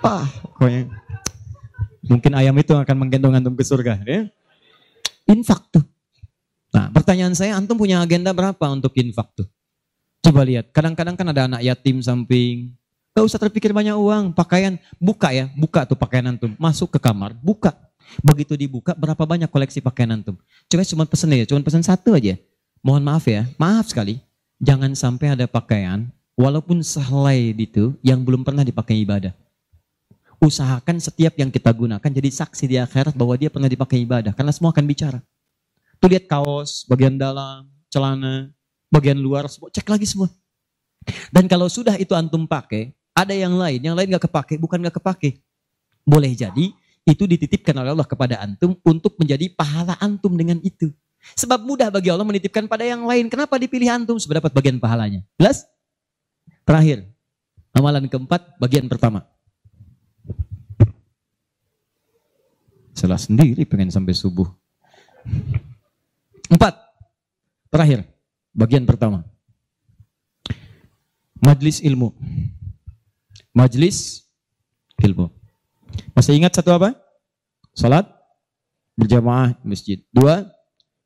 Ah, pokoknya mungkin ayam itu akan menggendong antum ke surga. Ya? Infak tuh. Nah, pertanyaan saya, antum punya agenda berapa untuk infak tuh? Coba lihat, kadang-kadang kan ada anak yatim samping. Gak usah terpikir banyak uang, pakaian, buka ya, buka tuh pakaian antum. Masuk ke kamar, buka. Begitu dibuka, berapa banyak koleksi pakaian antum? Coba cuma pesen ya, cuma pesen satu aja. Mohon maaf ya, maaf sekali. Jangan sampai ada pakaian, walaupun sehelai itu, yang belum pernah dipakai ibadah usahakan setiap yang kita gunakan jadi saksi di akhirat bahwa dia pernah dipakai ibadah. Karena semua akan bicara. Tuh lihat kaos, bagian dalam, celana, bagian luar, semua, cek lagi semua. Dan kalau sudah itu antum pakai, ada yang lain, yang lain gak kepake, bukan gak kepake. Boleh jadi itu dititipkan oleh Allah kepada antum untuk menjadi pahala antum dengan itu. Sebab mudah bagi Allah menitipkan pada yang lain. Kenapa dipilih antum dapat bagian pahalanya? Jelas? Terakhir, amalan keempat, bagian pertama. Salah sendiri pengen sampai subuh. Empat. Terakhir. Bagian pertama. Majlis ilmu. Majlis ilmu. Masih ingat satu apa? Salat berjamaah masjid. Dua,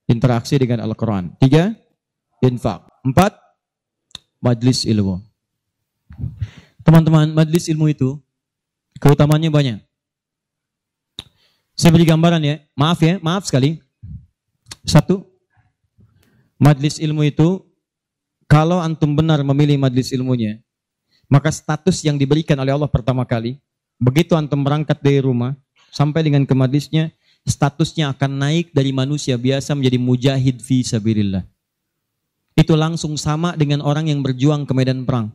interaksi dengan Al-Quran. Tiga, infak. Empat, majlis ilmu. Teman-teman, majlis ilmu itu keutamaannya banyak. Saya beri gambaran ya, maaf ya, maaf sekali. Satu, majlis ilmu itu, kalau antum benar memilih majlis ilmunya, maka status yang diberikan oleh Allah pertama kali, begitu antum berangkat dari rumah, sampai dengan ke majlisnya, statusnya akan naik dari manusia biasa menjadi mujahid fi sabirillah. Itu langsung sama dengan orang yang berjuang ke medan perang.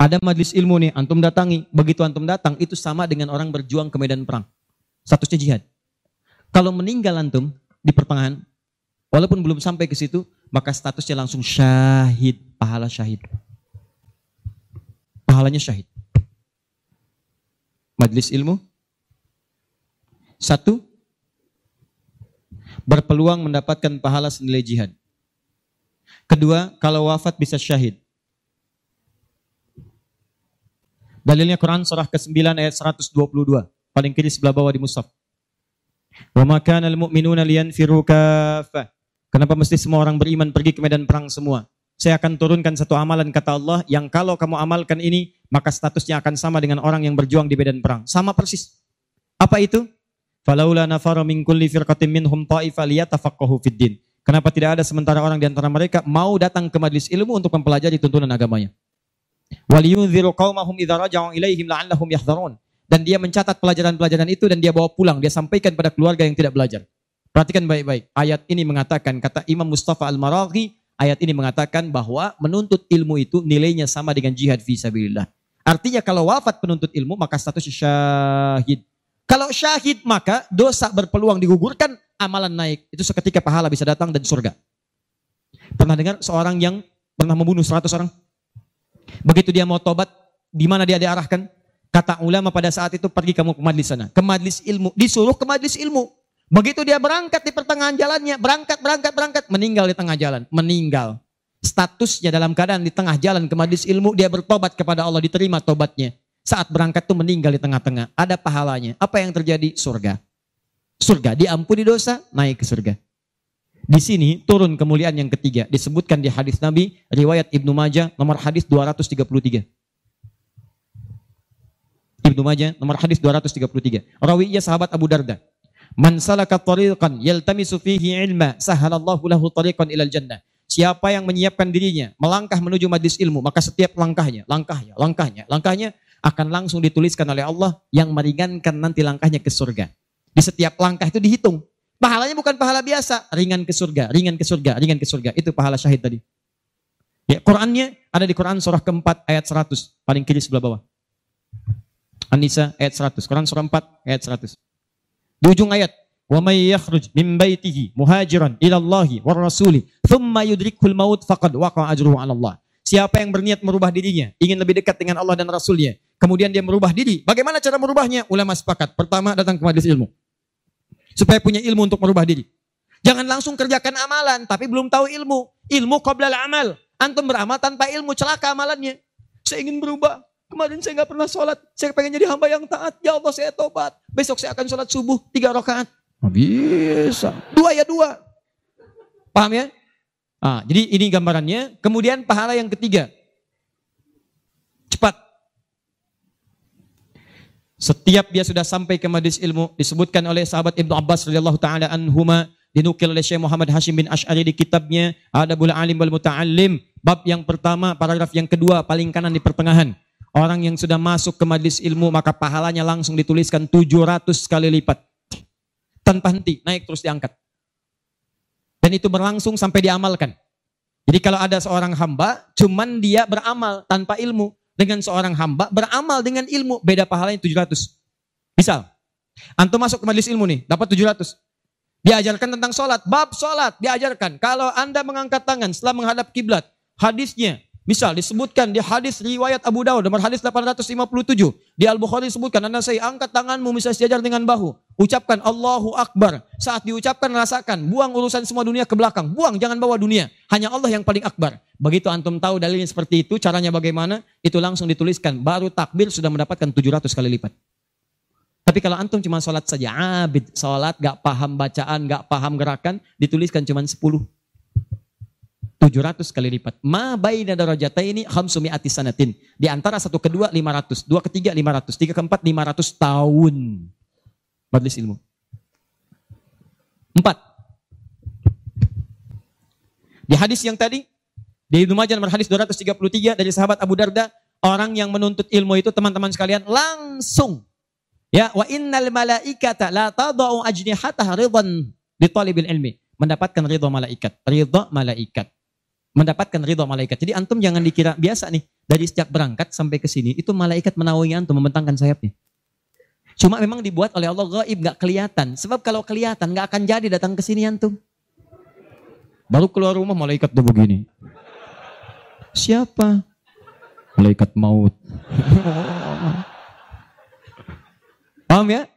Ada majlis ilmu nih, antum datangi. Begitu antum datang, itu sama dengan orang berjuang ke medan perang. Statusnya jihad. Kalau meninggal antum di pertengahan, walaupun belum sampai ke situ, maka statusnya langsung syahid, pahala syahid. Pahalanya syahid. Majlis ilmu. Satu, berpeluang mendapatkan pahala senilai jihad. Kedua, kalau wafat bisa syahid. Dalilnya Quran surah ke-9 ayat 122. Paling kiri sebelah bawah di mushaf. Wa ma kana al-mu'minuna. Kenapa mesti semua orang beriman pergi ke medan perang semua? Saya akan turunkan satu amalan kata Allah yang kalau kamu amalkan ini maka statusnya akan sama dengan orang yang berjuang di medan perang. Sama persis. Apa itu? Falaula nafara min kulli firqatin minhum ta'ifa liyatafaqahu fid din. Kenapa tidak ada sementara orang di antara mereka mau datang ke majlis ilmu untuk mempelajari tuntunan agamanya? Waliyunziru qaumahum idza raja'u ilaihim la'allahum yahdharun. Dan dia mencatat pelajaran-pelajaran itu dan dia bawa pulang, dia sampaikan pada keluarga yang tidak belajar. Perhatikan baik-baik. Ayat ini mengatakan kata Imam Mustafa Al-Maraghi, ayat ini mengatakan bahwa menuntut ilmu itu nilainya sama dengan jihad fi sabilillah. Artinya kalau wafat penuntut ilmu maka status syahid. Kalau syahid maka dosa berpeluang digugurkan, amalan naik. Itu seketika pahala bisa datang dan surga. Pernah dengar seorang yang pernah membunuh 100 orang? Begitu dia mau tobat, di mana dia diarahkan? Kata ulama pada saat itu pergi kamu ke majlis sana, ke majlis ilmu, disuruh ke majlis ilmu. Begitu dia berangkat di pertengahan jalannya, berangkat, berangkat, berangkat, meninggal di tengah jalan, meninggal. Statusnya dalam keadaan di tengah jalan ke majlis ilmu, dia bertobat kepada Allah, diterima tobatnya. Saat berangkat tuh meninggal di tengah-tengah, ada pahalanya. Apa yang terjadi? Surga. Surga, diampuni dosa, naik ke surga. Di sini turun kemuliaan yang ketiga. Disebutkan di hadis Nabi, riwayat Ibnu Majah, nomor hadis 233. Ibnu Majah, nomor hadis 233. Rawinya sahabat Abu Darda. Man salaka tariqan yaltamisu fihi ilma, sahalallahu lahu tariqan ilal jannah. Siapa yang menyiapkan dirinya melangkah menuju majlis ilmu, maka setiap langkahnya, langkahnya, langkahnya, langkahnya akan langsung dituliskan oleh Allah yang meringankan nanti langkahnya ke surga. Di setiap langkah itu dihitung. Pahalanya bukan pahala biasa, ringan ke surga, ringan ke surga, ringan ke surga. Itu pahala syahid tadi. Ya, Qurannya ada di Quran surah keempat ayat 100, paling kiri sebelah bawah. An-Nisa ayat 100, Quran surah 4 ayat 100. Di ujung ayat, "Wa may yakhruj min baitihi muhajiran ila Allahi war rasuli, thumma yudrikul maut faqad waqa'a ajruhu 'ala Allah." Siapa yang berniat merubah dirinya, ingin lebih dekat dengan Allah dan Rasulnya, kemudian dia merubah diri. Bagaimana cara merubahnya? Ulama sepakat. Pertama, datang ke majlis ilmu supaya punya ilmu untuk merubah diri. Jangan langsung kerjakan amalan tapi belum tahu ilmu. Ilmu qoblal amal. Antum beramal tanpa ilmu celaka amalannya. Saya ingin berubah. Kemarin saya nggak pernah sholat. Saya pengen jadi hamba yang taat. Ya Allah saya tobat. Besok saya akan sholat subuh tiga rakaat. Bisa. Dua ya dua. Paham ya? Ah, jadi ini gambarannya. Kemudian pahala yang ketiga. Cepat setiap dia sudah sampai ke majlis ilmu disebutkan oleh sahabat Ibnu Abbas radhiyallahu taala anhuma dinukil oleh Syekh Muhammad Hashim bin Ash'ari di kitabnya Adabul Alim wal Muta'allim bab yang pertama paragraf yang kedua paling kanan di pertengahan orang yang sudah masuk ke majlis ilmu maka pahalanya langsung dituliskan 700 kali lipat tanpa henti naik terus diangkat dan itu berlangsung sampai diamalkan jadi kalau ada seorang hamba cuman dia beramal tanpa ilmu dengan seorang hamba beramal dengan ilmu beda pahalanya 700. Misal, antum masuk ke majelis ilmu nih, dapat 700. Diajarkan tentang sholat, bab sholat diajarkan. Kalau anda mengangkat tangan setelah menghadap kiblat, hadisnya Misal disebutkan di hadis riwayat Abu Dawud nomor hadis 857. Di Al-Bukhari disebutkan anda saya angkat tanganmu bisa sejajar dengan bahu. Ucapkan Allahu Akbar. Saat diucapkan rasakan. Buang urusan semua dunia ke belakang. Buang jangan bawa dunia. Hanya Allah yang paling akbar. Begitu antum tahu dalilnya seperti itu. Caranya bagaimana? Itu langsung dituliskan. Baru takbir sudah mendapatkan 700 kali lipat. Tapi kalau antum cuma sholat saja, abid, sholat, gak paham bacaan, gak paham gerakan, dituliskan cuma 10. 700 kali lipat. Ma baina darajataini khamsumi'ati sanatin. Di antara satu kedua 500, dua ketiga 500, tiga keempat 500 tahun. Majlis ilmu. Empat. Di hadis yang tadi, di Ibnu Majah nomor hadis 233 dari sahabat Abu Darda, orang yang menuntut ilmu itu teman-teman sekalian langsung ya wa innal malaikata la tadau ajnihataha ridwan di talibil ilmi mendapatkan ridho malaikat ridho malaikat mendapatkan ridho malaikat. Jadi antum jangan dikira biasa nih dari sejak berangkat sampai ke sini itu malaikat menaungi antum membentangkan sayapnya. Cuma memang dibuat oleh Allah gaib nggak kelihatan. Sebab kalau kelihatan nggak akan jadi datang ke sini antum. Baru keluar rumah malaikat tuh begini. Siapa? Malaikat maut. [LAUGHS] Paham ya?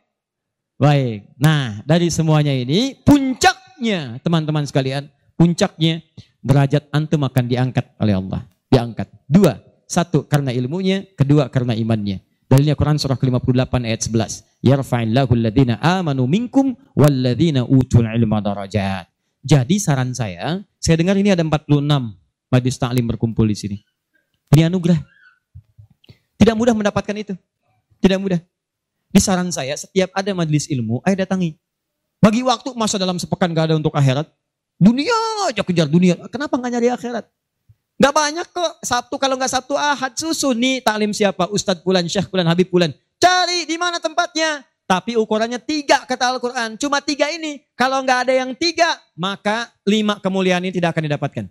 Baik. Nah, dari semuanya ini puncaknya teman-teman sekalian, puncaknya derajat antum akan diangkat oleh Allah. Diangkat. Dua. Satu karena ilmunya, kedua karena imannya. Dalilnya Quran surah ke-58 ayat 11. Yarfa'illahu alladhina amanu minkum walladhina utul ilma darajat. Jadi saran saya, saya dengar ini ada 46 majlis taklim berkumpul di sini. Ini anugerah. Tidak mudah mendapatkan itu. Tidak mudah. Di saran saya, setiap ada majlis ilmu, ayo datangi. Bagi waktu masa dalam sepekan gak ada untuk akhirat. Dunia aja kejar dunia. Kenapa nggak nyari akhirat? Gak banyak kok. Sabtu kalau nggak Sabtu Ahad susun nih taklim siapa? Ustadz Pulan, Syekh Pulan, Habib Pulan. Cari di mana tempatnya. Tapi ukurannya tiga kata Al-Quran. Cuma tiga ini. Kalau nggak ada yang tiga, maka lima kemuliaan ini tidak akan didapatkan.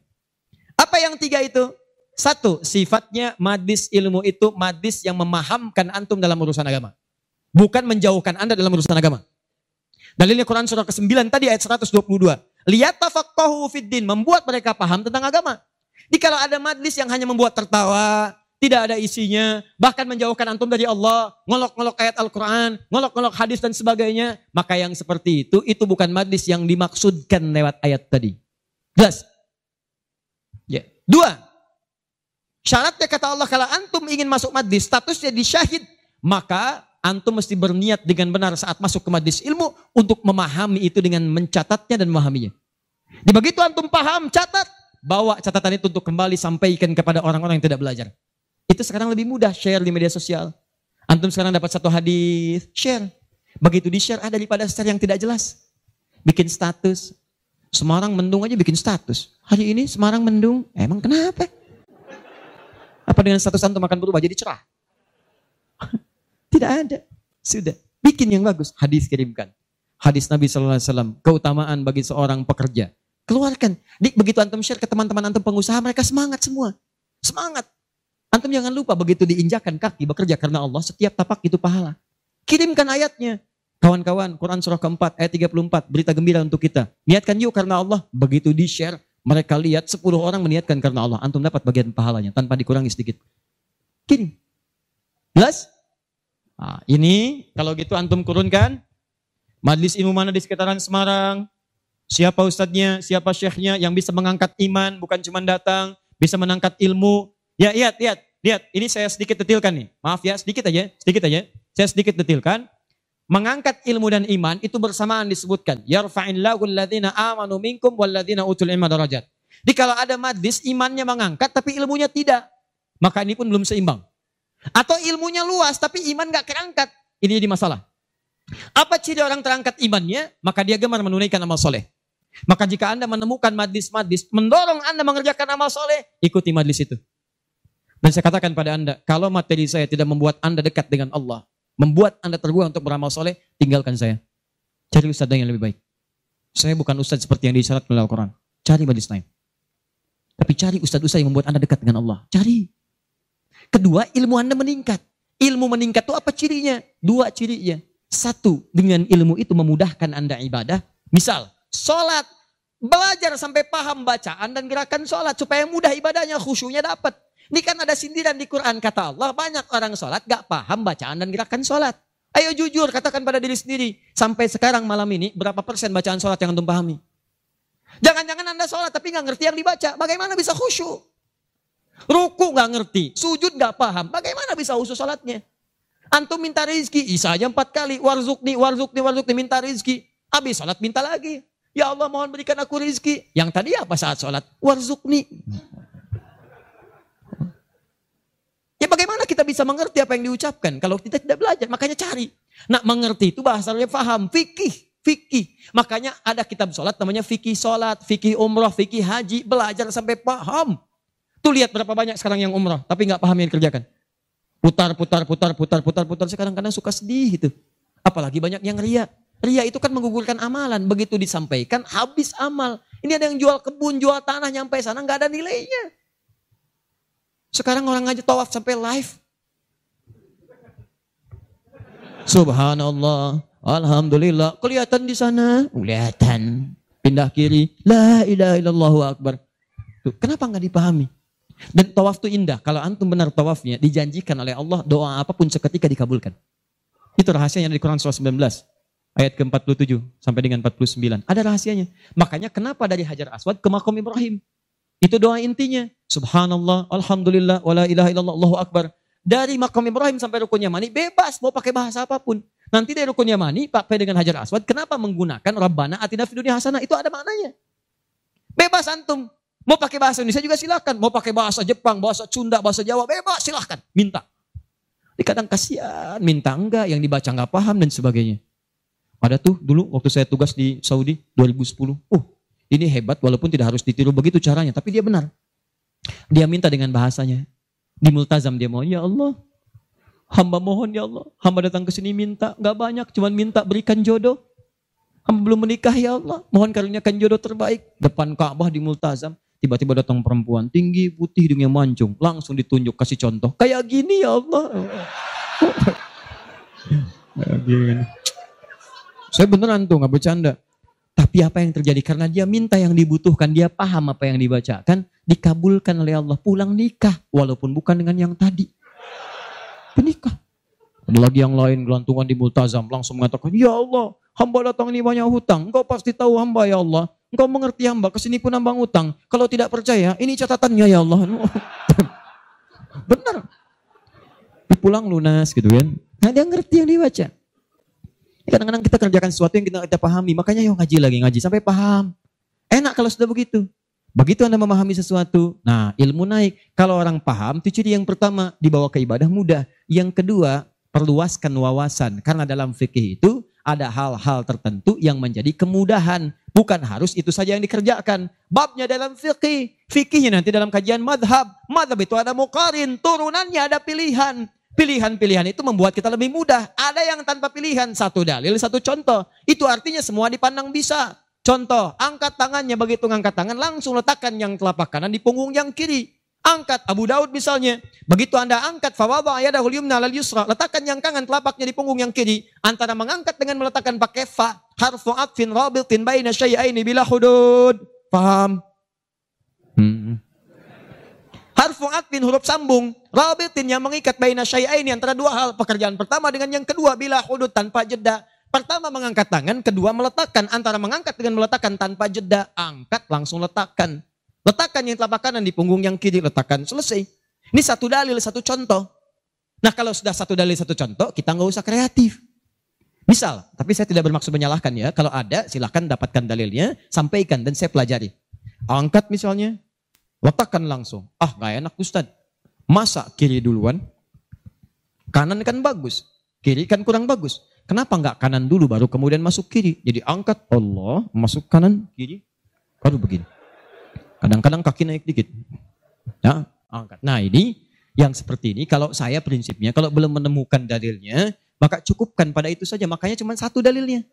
Apa yang tiga itu? Satu, sifatnya madis ilmu itu madis yang memahamkan antum dalam urusan agama. Bukan menjauhkan anda dalam urusan agama. Dalilnya Quran surah ke-9 tadi ayat 122. Lihat tafakkahu fiddin, membuat mereka paham tentang agama. Di kalau ada madlis yang hanya membuat tertawa, tidak ada isinya, bahkan menjauhkan antum dari Allah, ngolok-ngolok ayat Al-Quran, ngolok-ngolok hadis dan sebagainya, maka yang seperti itu, itu bukan madlis yang dimaksudkan lewat ayat tadi. Jelas? Ya. Dua, syaratnya kata Allah, kalau antum ingin masuk madlis, statusnya di syahid, maka antum mesti berniat dengan benar saat masuk ke majlis ilmu untuk memahami itu dengan mencatatnya dan memahaminya. Di begitu antum paham, catat, bawa catatan itu untuk kembali sampaikan kepada orang-orang yang tidak belajar. Itu sekarang lebih mudah share di media sosial. Antum sekarang dapat satu hadis, share. Begitu di-share ada daripada share yang tidak jelas. Bikin status. Semarang mendung aja bikin status. Hari ini Semarang mendung. Emang kenapa? Apa dengan status antum akan berubah jadi cerah? Tidak ada. Sudah. Bikin yang bagus. Hadis kirimkan. Hadis Nabi SAW. Keutamaan bagi seorang pekerja. Keluarkan. Begitu antum share ke teman-teman antum pengusaha, mereka semangat semua. Semangat. Antum jangan lupa begitu diinjakan kaki bekerja karena Allah, setiap tapak itu pahala. Kirimkan ayatnya. Kawan-kawan, Quran surah keempat, ayat 34, berita gembira untuk kita. Niatkan yuk karena Allah. Begitu di-share, mereka lihat 10 orang meniatkan karena Allah. Antum dapat bagian pahalanya tanpa dikurangi sedikit. Kirim. Jelas? Nah, ini kalau gitu antum kurunkan. Majlis ilmu mana di sekitaran Semarang? Siapa ustadznya, siapa syekhnya yang bisa mengangkat iman, bukan cuma datang, bisa menangkat ilmu. Ya, lihat, lihat, lihat. Ini saya sedikit detilkan nih. Maaf ya, sedikit aja, sedikit aja. Saya sedikit detilkan. Mengangkat ilmu dan iman itu bersamaan disebutkan. Yarfa'illahu alladhina amanu minkum walladhina utul ilma darajat. Jadi kalau ada majlis imannya mengangkat tapi ilmunya tidak. Maka ini pun belum seimbang. Atau ilmunya luas tapi iman gak kerangkat. Ini jadi masalah. Apa ciri orang terangkat imannya? Maka dia gemar menunaikan amal soleh. Maka jika Anda menemukan madis-madis, mendorong Anda mengerjakan amal soleh, ikuti madis itu. Dan saya katakan pada Anda, kalau materi saya tidak membuat Anda dekat dengan Allah, membuat Anda terbuang untuk beramal soleh, tinggalkan saya. Cari ustadz yang lebih baik. Saya bukan ustadz seperti yang disyarat oleh Al-Quran. Cari madis lain. Tapi cari ustadz-ustadz yang membuat Anda dekat dengan Allah. Cari. Kedua, ilmu Anda meningkat. Ilmu meningkat itu apa cirinya? Dua cirinya. Satu, dengan ilmu itu memudahkan Anda ibadah. Misal, sholat. Belajar sampai paham bacaan dan gerakan sholat. Supaya mudah ibadahnya, khusyuknya dapat. Ini kan ada sindiran di Quran. Kata Allah, banyak orang sholat gak paham bacaan dan gerakan sholat. Ayo jujur, katakan pada diri sendiri. Sampai sekarang malam ini, berapa persen bacaan sholat yang Antum pahami? Jangan-jangan Anda sholat tapi nggak ngerti yang dibaca. Bagaimana bisa khusyuk? Ruku nggak ngerti, sujud nggak paham. Bagaimana bisa usus salatnya? Antum minta rizki, Isa aja empat kali. Warzukni, warzukni, warzukni, minta rizki. Habis salat minta lagi. Ya Allah mohon berikan aku rizki. Yang tadi apa saat salat? Warzukni. Ya bagaimana kita bisa mengerti apa yang diucapkan kalau kita tidak belajar? Makanya cari. Nak mengerti itu bahasanya faham, fikih, fikih. Makanya ada kitab sholat namanya fikih sholat, fikih umroh, fikih haji. Belajar sampai paham. Tuh lihat berapa banyak sekarang yang umrah, tapi nggak paham yang dikerjakan. Putar, putar, putar, putar, putar, putar. Sekarang kadang suka sedih gitu. Apalagi banyak yang ria. Ria itu kan menggugurkan amalan. Begitu disampaikan, habis amal. Ini ada yang jual kebun, jual tanah, nyampe sana nggak ada nilainya. Sekarang orang aja tawaf sampai live. Subhanallah. Alhamdulillah. Kelihatan di sana. Kelihatan. Pindah kiri. La ilaha illallah akbar. Tuh, kenapa nggak dipahami? Dan tawaf itu indah. Kalau antum benar tawafnya, dijanjikan oleh Allah doa apa pun seketika dikabulkan. Itu rahasianya di Quran surah 19 ayat ke-47 sampai dengan 49. Ada rahasianya. Makanya kenapa dari Hajar Aswad ke Makom Ibrahim? Itu doa intinya. Subhanallah, Alhamdulillah, wala ilaha illallah, Allahu Akbar. Dari Makom Ibrahim sampai Rukun Yamani, bebas mau pakai bahasa apa pun. Nanti dari Rukun Yamani, pakai dengan Hajar Aswad, kenapa menggunakan Rabbana atina fid dunya hasanah? Itu ada maknanya. Bebas antum. Mau pakai bahasa Indonesia juga silakan. Mau pakai bahasa Jepang, bahasa Sunda, bahasa Jawa, bebas silahkan. Minta. Di kadang kasihan, minta enggak, yang dibaca enggak paham dan sebagainya. Ada tuh dulu waktu saya tugas di Saudi 2010. Uh, ini hebat walaupun tidak harus ditiru begitu caranya, tapi dia benar. Dia minta dengan bahasanya. Di multazam dia mau, ya Allah, hamba mohon ya Allah, hamba datang ke sini minta, nggak banyak, cuman minta berikan jodoh. Hamba belum menikah ya Allah, mohon karuniakan jodoh terbaik. Depan Ka'bah di multazam, tiba-tiba datang perempuan tinggi, putih, hidungnya mancung, langsung ditunjuk kasih contoh. Kayak gini ya Allah. Saya beneran tuh nggak bercanda. Tapi apa yang terjadi? Karena dia minta yang dibutuhkan, dia paham apa yang dibacakan, dikabulkan oleh Allah. Pulang nikah, walaupun bukan dengan yang tadi. Penikah. Ada lagi yang lain gelantungan di multazam, langsung mengatakan, Ya Allah, hamba datang ini banyak hutang. Engkau pasti tahu hamba ya Allah. Engkau mengerti hamba, ke sini pun nambang hutang. Kalau tidak percaya, ini catatannya ya Allah. [LAUGHS] Benar. Pulang lunas gitu kan. Nah dia ngerti yang dibaca. Kadang-kadang kita kerjakan sesuatu yang kita, kita pahami, makanya yuk ngaji lagi, ngaji sampai paham. Enak kalau sudah begitu. Begitu Anda memahami sesuatu, nah ilmu naik. Kalau orang paham, itu ciri yang pertama, dibawa ke ibadah mudah. Yang kedua, perluaskan wawasan. Karena dalam fikih itu ada hal-hal tertentu yang menjadi kemudahan. Bukan harus itu saja yang dikerjakan. Babnya dalam fikih. Fikihnya nanti dalam kajian madhab. Madhab itu ada mukarin, turunannya ada pilihan. Pilihan-pilihan itu membuat kita lebih mudah. Ada yang tanpa pilihan, satu dalil, satu contoh. Itu artinya semua dipandang bisa. Contoh, angkat tangannya begitu ngangkat tangan, langsung letakkan yang telapak kanan di punggung yang kiri. Angkat Abu Daud misalnya. Begitu Anda angkat fawadha yadahul yumna lal yusra, letakkan yang kanan telapaknya di punggung yang kiri. Antara mengangkat dengan meletakkan pakai fa, harfu atfin rabitin baina syai'aini bila hudud. Paham? Hmm. Harfu atfin huruf sambung. Rabitin yang mengikat baina syai'aini antara dua hal. Pekerjaan pertama dengan yang kedua bila hudud tanpa jeda. Pertama mengangkat tangan, kedua meletakkan. Antara mengangkat dengan meletakkan tanpa jeda. Angkat langsung letakkan. Letakkan yang telapak kanan di punggung yang kiri. Letakkan selesai. Ini satu dalil, satu contoh. Nah kalau sudah satu dalil, satu contoh, kita nggak usah kreatif. Misal, tapi saya tidak bermaksud menyalahkan ya. Kalau ada, silahkan dapatkan dalilnya, sampaikan dan saya pelajari. Angkat misalnya, letakkan langsung. Ah, nggak enak Ustaz. Masa kiri duluan? Kanan kan bagus, kiri kan kurang bagus. Kenapa nggak kanan dulu baru kemudian masuk kiri? Jadi angkat Allah, masuk kanan, kiri, baru begini. Kadang-kadang kaki naik dikit. Ya, angkat. Nah ini yang seperti ini, kalau saya prinsipnya, kalau belum menemukan dalilnya, maka cukupkan pada itu saja. Makanya cuma satu dalilnya.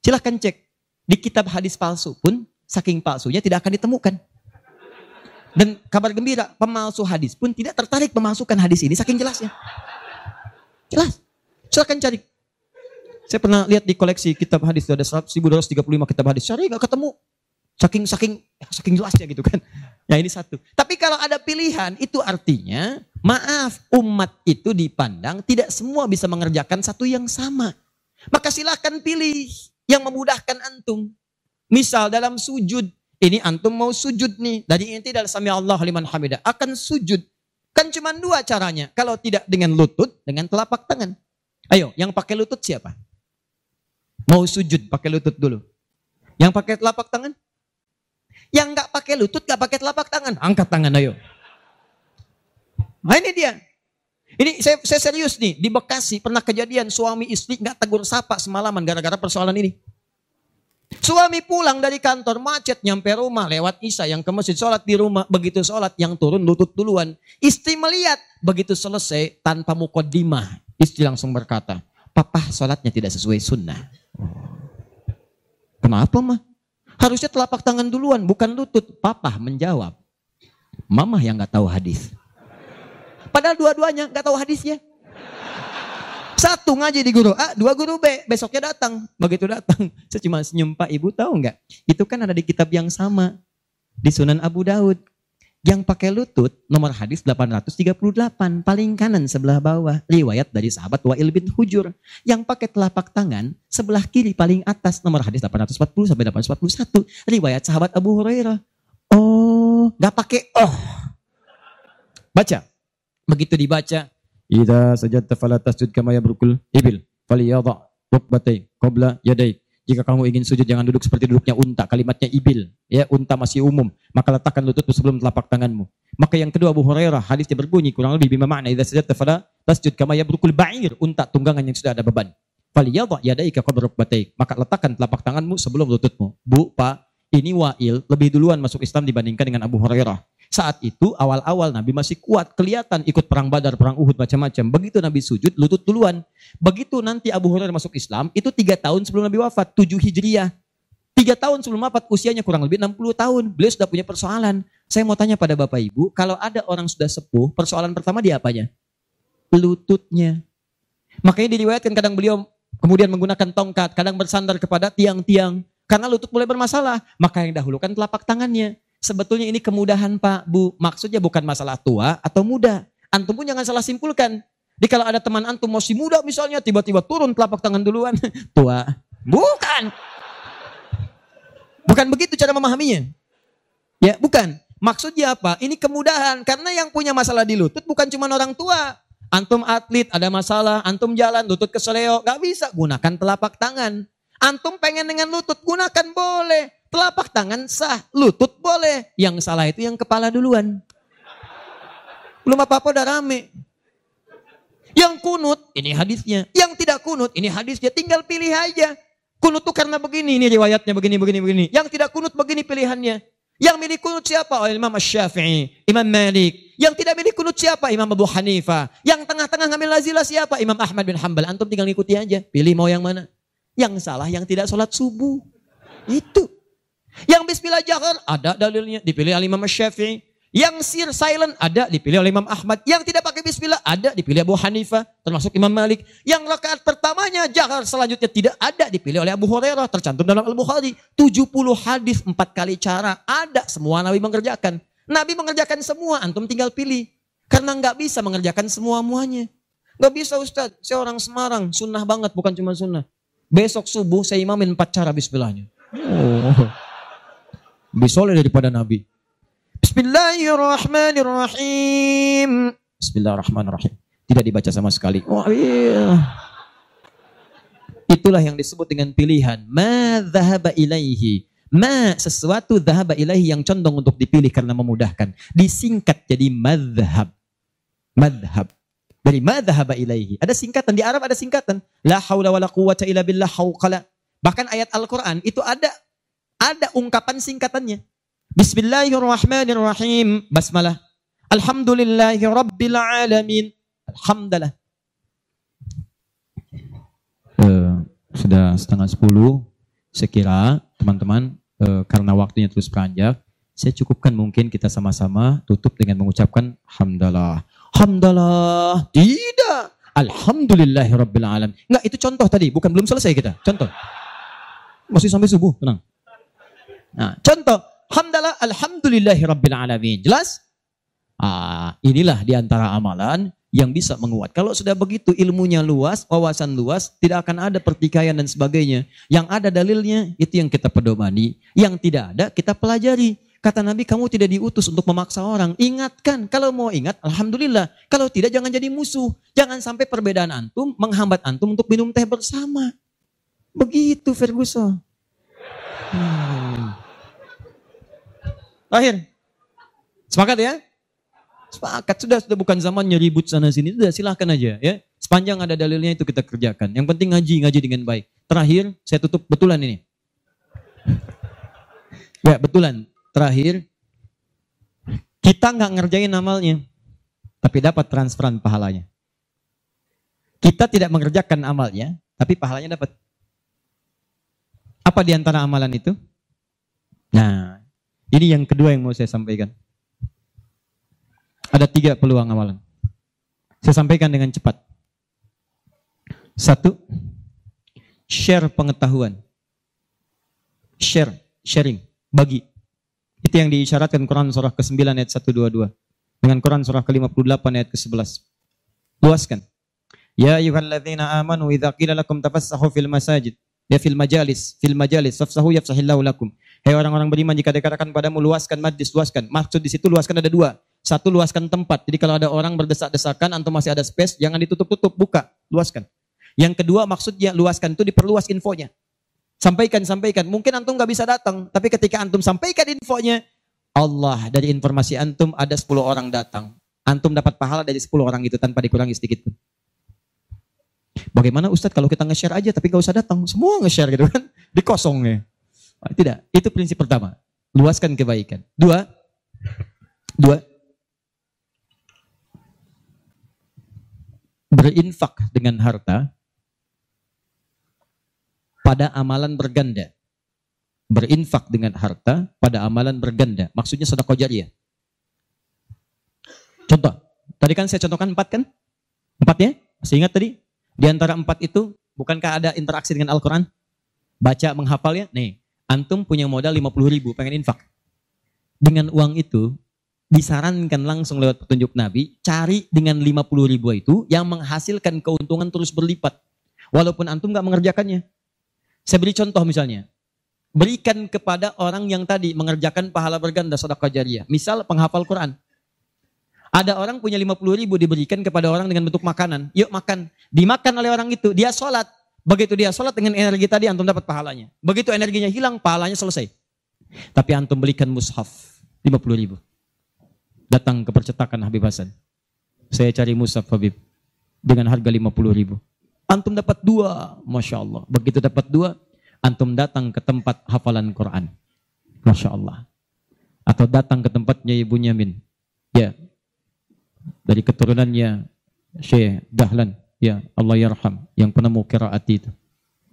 Silahkan cek. Di kitab hadis palsu pun, saking palsunya tidak akan ditemukan. Dan kabar gembira, pemalsu hadis pun tidak tertarik memasukkan hadis ini saking jelasnya. Jelas. Silahkan cari. Saya pernah lihat di koleksi kitab hadis itu ada 1235 kitab hadis. Cari nggak ketemu. Saking saking saking jelasnya gitu kan. Ya ini satu. Tapi kalau ada pilihan itu artinya maaf umat itu dipandang tidak semua bisa mengerjakan satu yang sama. Maka silahkan pilih yang memudahkan antum. Misal dalam sujud ini antum mau sujud nih. Dari inti dalam sami Allah liman hamidah. Akan sujud. Kan cuma dua caranya. Kalau tidak dengan lutut, dengan telapak tangan. Ayo, yang pakai lutut siapa? Mau sujud pakai lutut dulu. Yang pakai telapak tangan? Yang nggak pakai lutut, nggak pakai telapak tangan. Angkat tangan ayo. Nah ini dia. Ini saya, saya serius nih. Di Bekasi pernah kejadian suami istri nggak tegur sapa semalaman gara-gara persoalan ini. Suami pulang dari kantor macet nyampe rumah lewat Isa yang ke masjid sholat di rumah. Begitu sholat yang turun lutut duluan. Istri melihat begitu selesai tanpa mukodimah. Istri langsung berkata, Papa sholatnya tidak sesuai sunnah. Kenapa mah? Harusnya telapak tangan duluan bukan lutut. Papa menjawab. Mama yang gak tahu hadis. Padahal dua-duanya gak tahu hadisnya. Satu ngaji di guru A, dua guru B. Besoknya datang. Begitu datang, saya cuma senyum Pak Ibu tahu nggak? Itu kan ada di kitab yang sama. Di Sunan Abu Daud. Yang pakai lutut nomor hadis 838 paling kanan sebelah bawah riwayat dari sahabat Wa'il bin Hujur. Yang pakai telapak tangan sebelah kiri paling atas nomor hadis 840 sampai 841 riwayat sahabat Abu Hurairah. Oh, nggak pakai oh. Baca. Begitu dibaca, Idza sajadta fala tasjud kama yabrukul ibil falyadha rukbatai qabla yadai. Jika kamu ingin sujud jangan duduk seperti duduknya unta, kalimatnya ibil, ya unta masih umum, maka letakkan lututmu sebelum telapak tanganmu. Maka yang kedua Abu Hurairah hadisnya berbunyi kurang lebih bima makna idza sajadta fala tasjud kama yabrukul ba'ir, unta tunggangan yang sudah ada beban. Falyadha yadaika qabla rukbatai. Maka letakkan telapak tanganmu sebelum lututmu. Bu, Pak, ini Wa'il lebih duluan masuk Islam dibandingkan dengan Abu Hurairah. Saat itu awal-awal Nabi masih kuat, kelihatan ikut perang Badar, perang Uhud macam-macam. Begitu Nabi sujud, lutut duluan. Begitu nanti Abu Hurairah masuk Islam, itu tiga tahun sebelum Nabi wafat, tujuh Hijriah. Tiga tahun sebelum wafat, usianya kurang lebih 60 tahun. Beliau sudah punya persoalan. Saya mau tanya pada Bapak Ibu, kalau ada orang sudah sepuh, persoalan pertama dia apanya? Lututnya. Makanya diriwayatkan kadang beliau kemudian menggunakan tongkat, kadang bersandar kepada tiang-tiang. Karena lutut mulai bermasalah, maka yang dahulukan telapak tangannya. Sebetulnya ini kemudahan Pak, Bu. Maksudnya bukan masalah tua atau muda. Antum pun jangan salah simpulkan. Jadi kalau ada teman antum masih muda misalnya, tiba-tiba turun telapak tangan duluan. [LAUGHS] Tua. Bukan. Bukan begitu cara memahaminya. Ya, bukan. Maksudnya apa? Ini kemudahan. Karena yang punya masalah di lutut bukan cuma orang tua. Antum atlet, ada masalah. Antum jalan, lutut keseleo. Gak bisa. Gunakan telapak tangan. Antum pengen dengan lutut, gunakan boleh. Telapak tangan sah, lutut boleh. Yang salah itu yang kepala duluan. Belum apa-apa udah rame. Yang kunut, ini hadisnya. Yang tidak kunut, ini hadisnya. Tinggal pilih aja. Kunut tuh karena begini, ini riwayatnya begini, begini, begini. Yang tidak kunut begini pilihannya. Yang milih kunut siapa? Oh, Imam Syafi'i, Imam Malik. Yang tidak milih kunut siapa? Imam Abu Hanifah. Yang tengah-tengah ngambil lazilah siapa? Imam Ahmad bin Hanbal. Antum tinggal ngikuti aja. Pilih mau yang mana. Yang salah yang tidak sholat subuh. Itu. Yang bismillah jahar ada dalilnya. Dipilih oleh Imam Syafi'i. Yang sir silent ada dipilih oleh Imam Ahmad. Yang tidak pakai bismillah ada dipilih Abu Hanifah. Termasuk Imam Malik. Yang rakaat pertamanya jahar selanjutnya tidak ada dipilih oleh Abu Hurairah. Tercantum dalam Al-Bukhari. 70 hadis empat kali cara. Ada semua Nabi mengerjakan. Nabi mengerjakan semua. Antum tinggal pilih. Karena nggak bisa mengerjakan semua muanya. Nggak bisa Ustaz. Saya orang Semarang. Sunnah banget bukan cuma sunnah. Besok subuh saya imamin empat cara bismillahnya. Oh. Lebih soleh daripada Nabi. Bismillahirrahmanirrahim. Bismillahirrahmanirrahim. Tidak dibaca sama sekali. Oh iya. Itulah yang disebut dengan pilihan. Ma dhahaba ilaihi. Ma sesuatu dhahaba ilaihi yang condong untuk dipilih karena memudahkan. Disingkat jadi madhab. Madhab. Dari madhaba ilaihi. Ada singkatan. Di Arab ada singkatan. La hawla wa la quwata illa billah hawqala. Bahkan ayat Al-Quran itu ada ada ungkapan singkatannya. Bismillahirrahmanirrahim. Basmalah. Alhamdulillahi rabbil alamin. Alhamdulillah. Uh, sudah setengah sepuluh. Sekira teman-teman uh, karena waktunya terus beranjak. Saya cukupkan mungkin kita sama-sama tutup dengan mengucapkan Alhamdulillah. Hamdalah. Tidak. Alhamdulillahi Rabbil Alamin. Enggak, itu contoh tadi. Bukan belum selesai kita. Contoh. Masih sampai subuh. Tenang. Nah, contoh. Hamdalah. Alhamdulillahi Rabbil Alamin. Jelas? Ah, inilah di antara amalan yang bisa menguat. Kalau sudah begitu ilmunya luas, wawasan luas, tidak akan ada pertikaian dan sebagainya. Yang ada dalilnya, itu yang kita pedomani. Yang tidak ada, kita pelajari. Kata Nabi, kamu tidak diutus untuk memaksa orang. Ingatkan, kalau mau ingat, Alhamdulillah. Kalau tidak, jangan jadi musuh. Jangan sampai perbedaan antum menghambat antum untuk minum teh bersama. Begitu Ferguson. Hmm. Akhir. Sepakat ya? Sepakat. Sudah, sudah bukan zamannya ribut sana sini. Sudah silahkan aja ya. Sepanjang ada dalilnya itu kita kerjakan. Yang penting ngaji, ngaji dengan baik. Terakhir, saya tutup betulan ini. [LAUGHS] Ya, betulan terakhir, kita nggak ngerjain amalnya, tapi dapat transferan pahalanya. Kita tidak mengerjakan amalnya, tapi pahalanya dapat. Apa di antara amalan itu? Nah, ini yang kedua yang mau saya sampaikan. Ada tiga peluang amalan. Saya sampaikan dengan cepat. Satu, share pengetahuan. Share, sharing, bagi Itu yang diisyaratkan Quran surah ke-9 ayat 122. Dengan Quran surah ke-58 ayat ke-11. Luaskan. Ya ayyuhalladzina amanu idza qila lakum tafassahu fil masajid. Ya fil majalis, fil majalis fafsahu yafsahillahu lakum. Hei orang-orang beriman jika dikatakan padamu luaskan majlis, luaskan. Maksud di situ luaskan ada dua. Satu luaskan tempat. Jadi kalau ada orang berdesak-desakan antum masih ada space, jangan ditutup-tutup, buka, luaskan. Yang kedua maksudnya luaskan itu diperluas infonya. Sampaikan, sampaikan. Mungkin antum nggak bisa datang, tapi ketika antum sampaikan infonya, Allah dari informasi antum ada 10 orang datang. Antum dapat pahala dari 10 orang itu tanpa dikurangi sedikit pun. Bagaimana Ustadz kalau kita nge-share aja tapi nggak usah datang, semua nge-share gitu kan, di kosongnya. Tidak, itu prinsip pertama. Luaskan kebaikan. Dua, dua, berinfak dengan harta pada amalan berganda. Berinfak dengan harta pada amalan berganda. Maksudnya sedekah jariah. Contoh. Tadi kan saya contohkan empat kan? Empat ya? Masih ingat tadi? Di antara empat itu, bukankah ada interaksi dengan Al-Quran? Baca, menghafal ya? Nih, antum punya modal 50 ribu, pengen infak. Dengan uang itu, disarankan langsung lewat petunjuk Nabi, cari dengan 50 ribu itu yang menghasilkan keuntungan terus berlipat. Walaupun antum gak mengerjakannya. Saya beri contoh misalnya. Berikan kepada orang yang tadi mengerjakan pahala berganda sedekah jariah. Misal penghafal Quran. Ada orang punya 50 ribu diberikan kepada orang dengan bentuk makanan. Yuk makan. Dimakan oleh orang itu. Dia sholat. Begitu dia sholat dengan energi tadi antum dapat pahalanya. Begitu energinya hilang pahalanya selesai. Tapi antum belikan mushaf 50 ribu. Datang ke percetakan Habib Hasan. Saya cari mushaf Habib. Dengan harga 50 ribu. Antum dapat dua, Masya Allah. Begitu dapat dua, antum datang ke tempat hafalan Quran. Masya Allah. Atau datang ke tempatnya Ibu Nyamin. Ya, dari keturunannya Syekh Dahlan. Ya, Allah yarham. Yang penemu kiraat itu.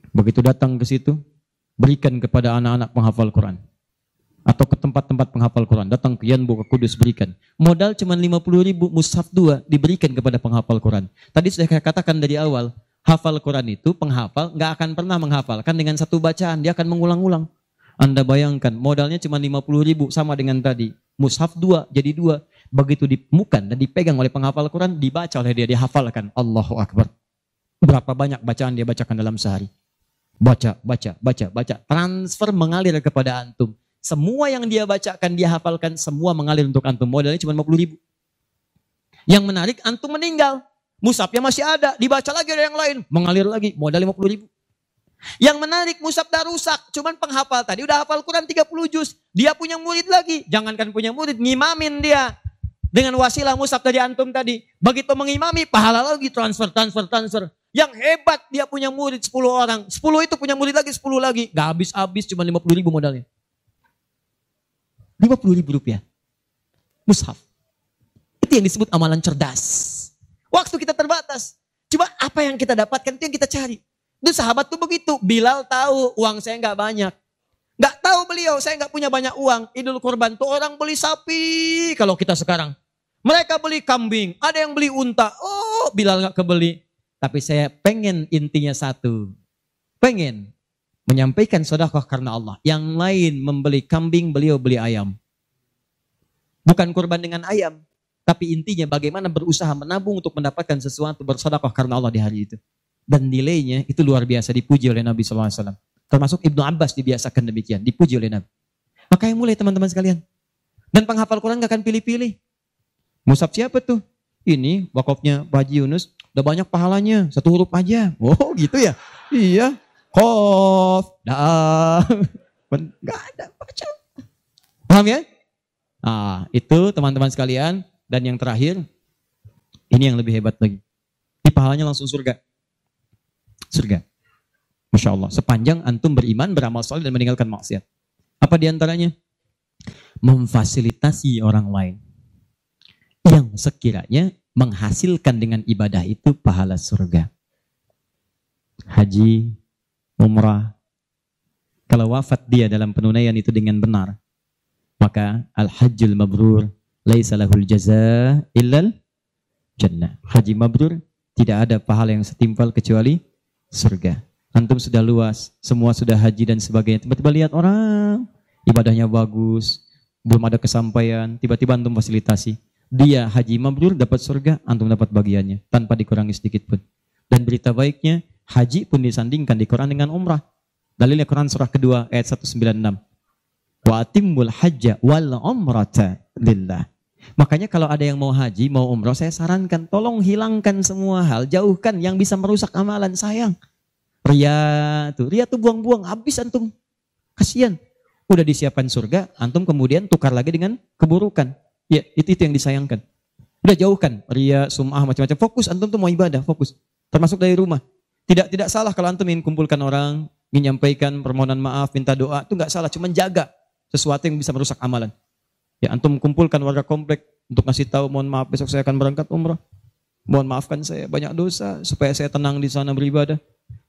Begitu datang ke situ, berikan kepada anak-anak penghafal Quran. Atau ke tempat-tempat penghafal Quran. Datang ke Yanbu, ke Kudus, berikan. Modal cuma 50 ribu, mushaf dua, diberikan kepada penghafal Quran. Tadi sudah saya katakan dari awal, hafal Quran itu penghafal nggak akan pernah menghafalkan dengan satu bacaan dia akan mengulang-ulang anda bayangkan modalnya cuma 50 ribu sama dengan tadi mushaf dua jadi dua begitu dimukan dan dipegang oleh penghafal Quran dibaca oleh dia dihafalkan. Allahu Akbar. Berapa banyak bacaan dia bacakan dalam sehari? Baca baca baca baca. Transfer mengalir kepada antum. Semua yang dia bacakan dia hafalkan semua mengalir untuk antum. Modalnya cuma 50 ribu. Yang menarik antum meninggal. Musabnya masih ada, dibaca lagi ada yang lain, mengalir lagi, modal 50 ribu. Yang menarik musab dah rusak, cuman penghafal tadi udah hafal Quran 30 juz. Dia punya murid lagi, jangankan punya murid, ngimamin dia. Dengan wasilah musab tadi antum tadi. Begitu mengimami, pahala lagi transfer, transfer, transfer. Yang hebat dia punya murid 10 orang. 10 itu punya murid lagi, 10 lagi. Gak habis-habis cuma 50 ribu modalnya. 50 ribu rupiah. Mushaf. Itu yang disebut amalan cerdas. Waktu kita terbatas. Coba apa yang kita dapatkan itu yang kita cari. Itu sahabat tuh begitu. Bilal tahu uang saya nggak banyak. Nggak tahu beliau, saya nggak punya banyak uang. Idul kurban tuh orang beli sapi kalau kita sekarang. Mereka beli kambing, ada yang beli unta. Oh, Bilal nggak kebeli. Tapi saya pengen intinya satu. Pengen menyampaikan sedekah karena Allah. Yang lain membeli kambing, beliau beli ayam. Bukan kurban dengan ayam. Tapi intinya bagaimana berusaha menabung untuk mendapatkan sesuatu bersedekah karena Allah di hari itu. Dan nilainya itu luar biasa dipuji oleh Nabi SAW. Termasuk Ibnu Abbas dibiasakan demikian, dipuji oleh Nabi. Maka yang mulai teman-teman sekalian. Dan penghafal Quran gak akan pilih-pilih. Musab siapa tuh? Ini wakafnya Pak Haji Yunus, udah banyak pahalanya, satu huruf aja. Oh gitu ya? Iya. Kof, dah. [LAUGHS] Gak ada baca. Paham ya? Nah, itu teman-teman sekalian, dan yang terakhir, ini yang lebih hebat lagi. Ini pahalanya langsung surga. Surga. Masya Allah. Sepanjang antum beriman, beramal soleh dan meninggalkan maksiat. Apa di antaranya? Memfasilitasi orang lain. Yang sekiranya menghasilkan dengan ibadah itu pahala surga. Haji, umrah. Kalau wafat dia dalam penunaian itu dengan benar. Maka al-hajjul mabrur laisa lahul jaza illal jannah. Haji mabrur tidak ada pahala yang setimpal kecuali surga. Antum sudah luas, semua sudah haji dan sebagainya. Tiba-tiba lihat orang ibadahnya bagus, belum ada kesampaian, tiba-tiba antum fasilitasi. Dia haji mabrur dapat surga, antum dapat bagiannya tanpa dikurangi sedikit pun. Dan berita baiknya, haji pun disandingkan di Quran dengan umrah. Dalilnya Quran surah kedua ayat 196. Wa atimmul hajja wal umrata lillah. Makanya kalau ada yang mau haji, mau umrah, saya sarankan tolong hilangkan semua hal, jauhkan yang bisa merusak amalan sayang. Ria tuh, ria tuh buang-buang, habis antum. Kasihan. Udah disiapkan surga, antum kemudian tukar lagi dengan keburukan. Ya, itu itu yang disayangkan. Udah jauhkan ria, sum'ah macam-macam. Fokus antum tuh mau ibadah, fokus. Termasuk dari rumah. Tidak tidak salah kalau antum ingin kumpulkan orang, ingin nyampaikan permohonan maaf, minta doa, itu nggak salah, cuma jaga sesuatu yang bisa merusak amalan. Ya, antum kumpulkan warga komplek untuk ngasih tahu mohon maaf besok saya akan berangkat umrah. Mohon maafkan saya banyak dosa supaya saya tenang di sana beribadah.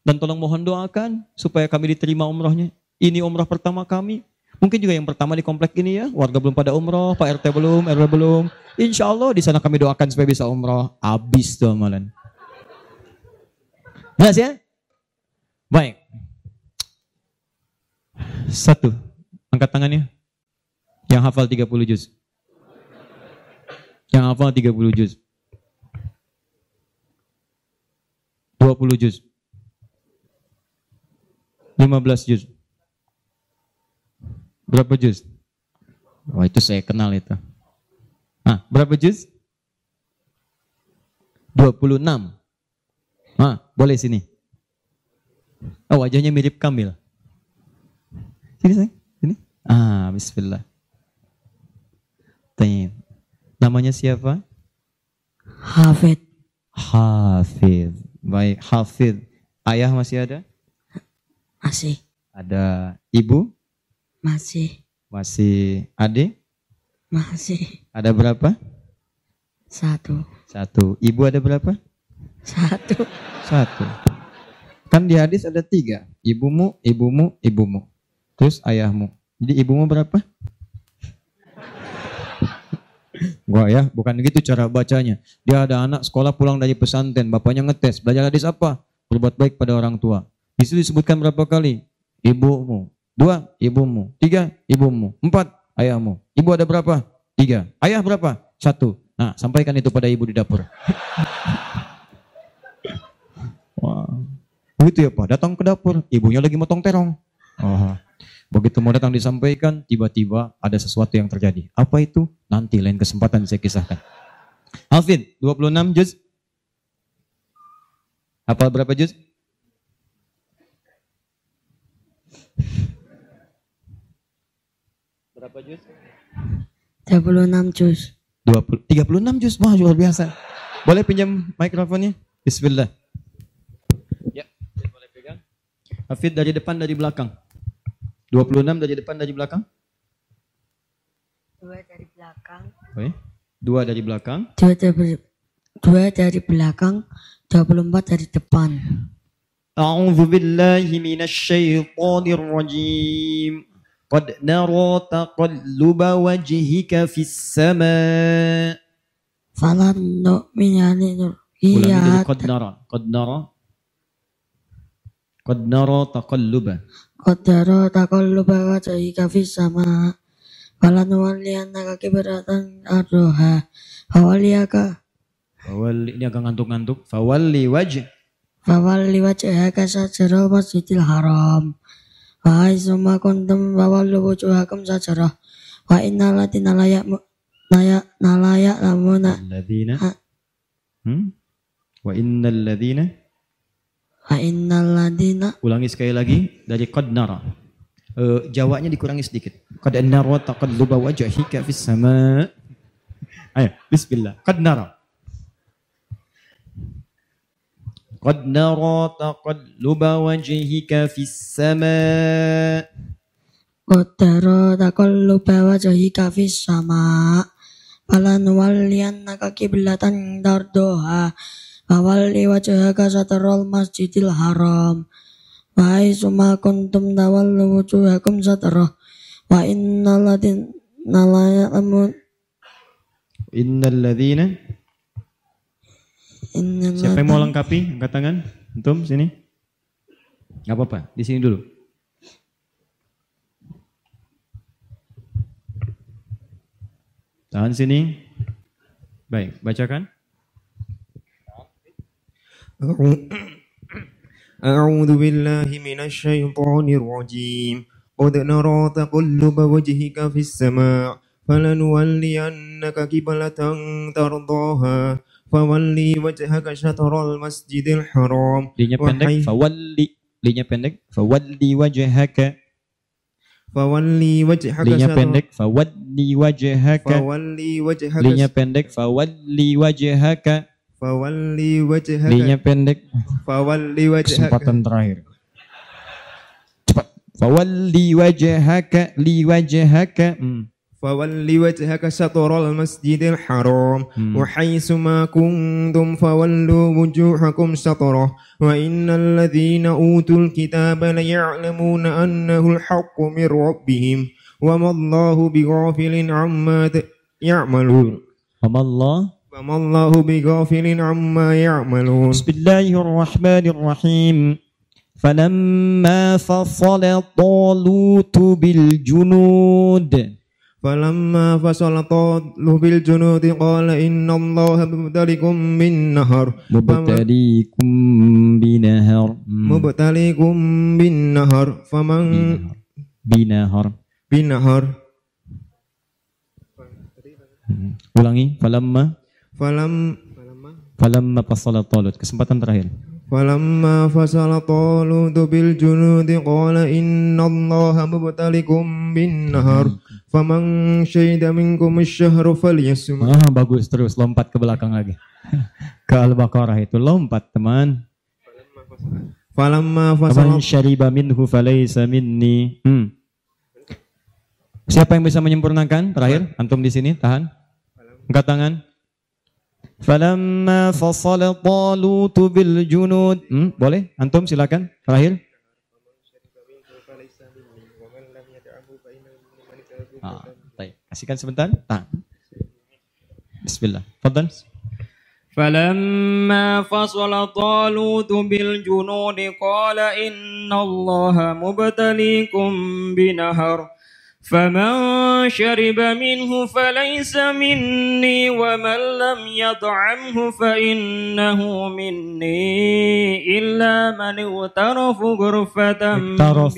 Dan tolong mohon doakan supaya kami diterima umrohnya. Ini umrah pertama kami. Mungkin juga yang pertama di komplek ini ya, warga belum pada umroh, Pak RT belum, RW belum. Insya Allah di sana kami doakan supaya bisa umroh. Habis tuh amalan. Jelas ya? Baik. Satu. Angkat tangannya. Yang hafal 30 juz. Yang hafal 30 juz. 20 juz. 15 juz. Berapa juz? Wah itu saya kenal itu. Ah, berapa juz? 26. Ah, boleh sini. Oh, wajahnya mirip Kamil. Sini, sayang. Sini. Ah, bismillah. Tanya. Namanya siapa? Hafid Hafid. Baik, Hafid. Ayah masih ada? masih Ada ibu? Masih Masih adik? masih Ada berapa? satu Satu. Ibu ada berapa? satu Satu. Kan di hadis ada tiga. Ibumu, ibumu, ibumu. Terus ayahmu. Jadi ibumu berapa? Gua ya, bukan gitu cara bacanya. Dia ada anak sekolah pulang dari pesantren, bapaknya ngetes, belajar hadis apa? Berbuat baik pada orang tua. Di situ disebutkan berapa kali? Ibumu. Dua, ibumu. Tiga, ibumu. Empat, ayahmu. Ibu ada berapa? Tiga. Ayah berapa? Satu. Nah, sampaikan itu pada ibu di dapur. [LAUGHS] Wah. Begitu ya Pak, datang ke dapur, ibunya lagi motong terong. Oh. Begitu mau datang disampaikan, tiba-tiba ada sesuatu yang terjadi. Apa itu? Nanti lain kesempatan saya kisahkan. Alvin, 26 juz. Apa berapa juz? Berapa juz? 36 juz 20, 36 juz, wah luar biasa. Boleh pinjam mikrofonnya? Bismillah. Ya, saya boleh pegang. Hafid dari depan, dari belakang. 26 dari depan, dari belakang. dua dari belakang Oke. Dua dari belakang. dua dari dua dari belakang 24 dari depan أعوذ بالله من الشيطان الرجيم قد نرى تقلب وجهك في السماء falan nu'mina Ulangi dari iya قد نرى قد نرى قد نرى تقلب Qadara taqalluba wajhika fis sama falan walliyannaka kibratan ardoha fawalliyaka Fawalli, ini agak ngantuk-ngantuk. Fawalli wajh. fawalli wajhaka sajaral masjidil haram wa aizuma kuntum fawallu wujuhakum sajarah wa innal ladina layak layak nalayak lamuna Alladzina. Ah. Hmm? Wa innal ladzina. wa innal ladina Ulangi sekali lagi dari qad nara. Eh, Jawanya dikurangi sedikit. Qad nara taqalluba wajhika fis sama. Ayo, bismillah. Qad nara. قد نرى تقلب وجهك في السماء Qadara taqalluba wajhika fis sama falan walliyannaka kiblatan tardoha Fawalli wajhaka satarul masjidil haram Wa aizuma kuntum tawallu wujuhakum satarah Wa innal ladina la ya'lamun Innal ladzina innal Siapa yang mau lengkapi? Angkat tangan. Antum sini. Gak apa-apa, di sini dulu. Tahan sini. Baik, bacakan. أعوذ بالله من الشيطان الرجيم قد نرى تقلب وجهك في السماء فلنولينك قبلة ترضاها fawalli wajhaka syatrul masjidil haram linya pendek fawalli linya pendek fawalli wajhaka fawalli wajhaka linya pendek fawalli wajhaka fawalli wajhaka linya pendek fawalli wajhaka fawalli wajhaka linya pendek. fawalli wajhaka kesempatan terakhir. Cepat. fawalli wajhaka li wajhaka hmm. فولي وجهك شطر المسجد الحرام. وحيث ما كنتم فولوا وجوهكم شطره. وإن الذين أوتوا الكتاب ليعلمون أنه الحق من ربهم. وما الله بغافل عما يعملون. Amallah. وما الله بغافل عما يعملون. بسم الله الرحمن الرحيم. فلما فصل طالوت بالجنود فلما فصل طالب بالجنود قال إن الله مبتليكم من نهر مبتليكم بنهر مم. مبتليكم بالنهر فمن بنهر بالنهر Hmm. ulangi falamma فلم falamma fasala talut kesempatan terakhir فلما فصل طالوت بالجنود قال إن الله مبتليكم بالنهر Faman syahida minkum syahru falyasum. Ah, bagus terus lompat ke belakang lagi. [LAUGHS] ke Al-Baqarah itu lompat, teman. Falamma fasal. Faman syariba minhu falaysa minni. Hmm. Siapa yang bisa menyempurnakan? Terakhir, antum di sini tahan. Angkat tangan. Falamma fasala talut bil junud. Hmm, boleh? Antum silakan. Terakhir. Kasihkan sebentar. Tahan. Bismillah. Fadlan. فلما فصل طالوت بالجنود قال إن الله مبتليكم بنهر فمن شرب منه فليس مني ومن لم يطعمه فإنه مني إلا من اغترف غرفة اغترف.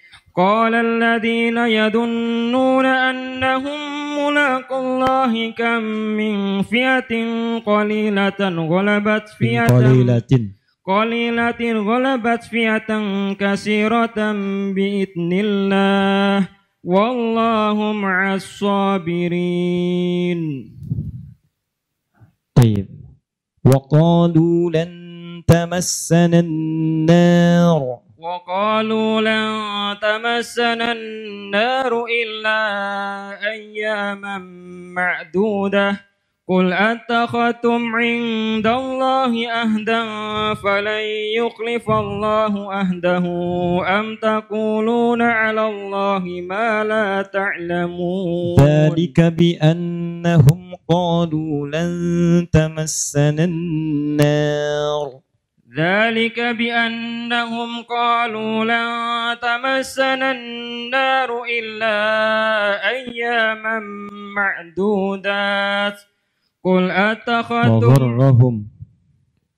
قال الذين يظنون أنهم ملاقوا الله كم من فئة قليلة غلبت فئة Qalilatin. قليلة غلبت فئة كثيرة بإذن الله والله مع الصابرين. طيب. وقالوا لن تمسنا النار. وقالوا لن تمسنا النار إلا أياما معدودة. قل أتخذتم عند الله أهدا فلن يخلف الله أهده. أم تقولون على الله ما لا تعلمون؟ ذلك بأنهم قالوا لن تمسنا النار. ذلك بأنهم قالوا لن تمسنا النار إلا أياما معدودات قل أتخذتم وغرهم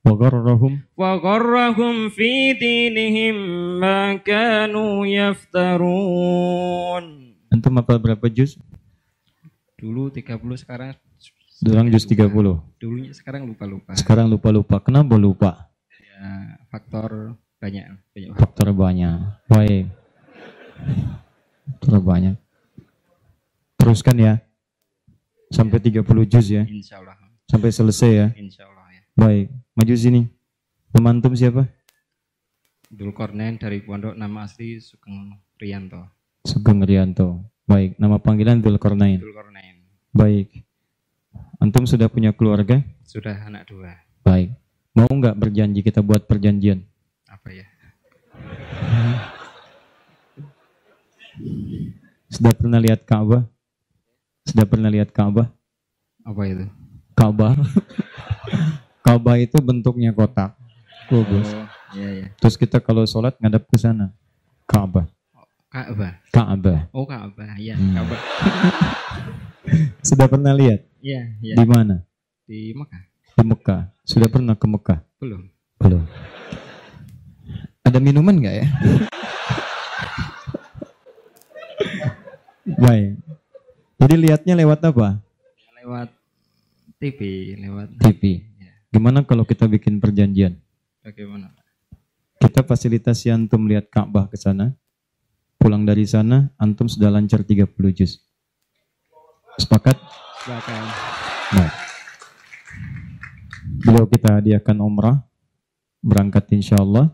وغرهم وغرهم في دينهم ما كانوا يفترون antum apa berapa juz? Dulu 30 sekarang Durang juz 30. Dulunya sekarang lupa-lupa Sekarang lupa-lupa. Kenapa lupa? Ya, Faktor banyak banyak Faktor banyak. Baik. Faktor banyak. Teruskan ya. Sampai 30 juz ya. Insya Allah Sampai selesai ya. Insya Allah ya Baik. Maju sini. Teman antum siapa? Dulkornen dari Pondok nama asli Sugeng Rianto Sugeng Rianto. Baik. Nama panggilan Dzulkarnain. Dulkornen Baik. Antum sudah punya keluarga? sudah anak dua Baik. Mau nggak berjanji kita buat perjanjian? apa ya Sudah pernah lihat Ka'bah? Sudah pernah lihat Ka'bah? Apa itu? Ka'bah. [LAUGHS] Ka'bah itu bentuknya kotak. Kubus. Oh, iya iya. Terus kita kalau sholat ngadap ke sana. Ka'bah. Ka'bah. Ka'bah. Oh, Ka'bah. Iya, Hmm. Ka'bah. [LAUGHS] Sudah pernah lihat? Iya, iya. Di mana? Di Mekah. Di Mekah. Sudah pernah ke Mekah? Belum. Belum. Ada minuman nggak ya? [LAUGHS] Baik. Jadi lihatnya lewat apa? Lewat TV, lewat TV. Ya. Gimana kalau kita bikin perjanjian? Bagaimana? Kita fasilitasi antum lihat Ka'bah ke sana. Pulang dari sana, antum sudah lancar 30 juz. Sepakat? Silakan. Nah. Beliau kita hadiahkan umrah. Berangkat insya Allah.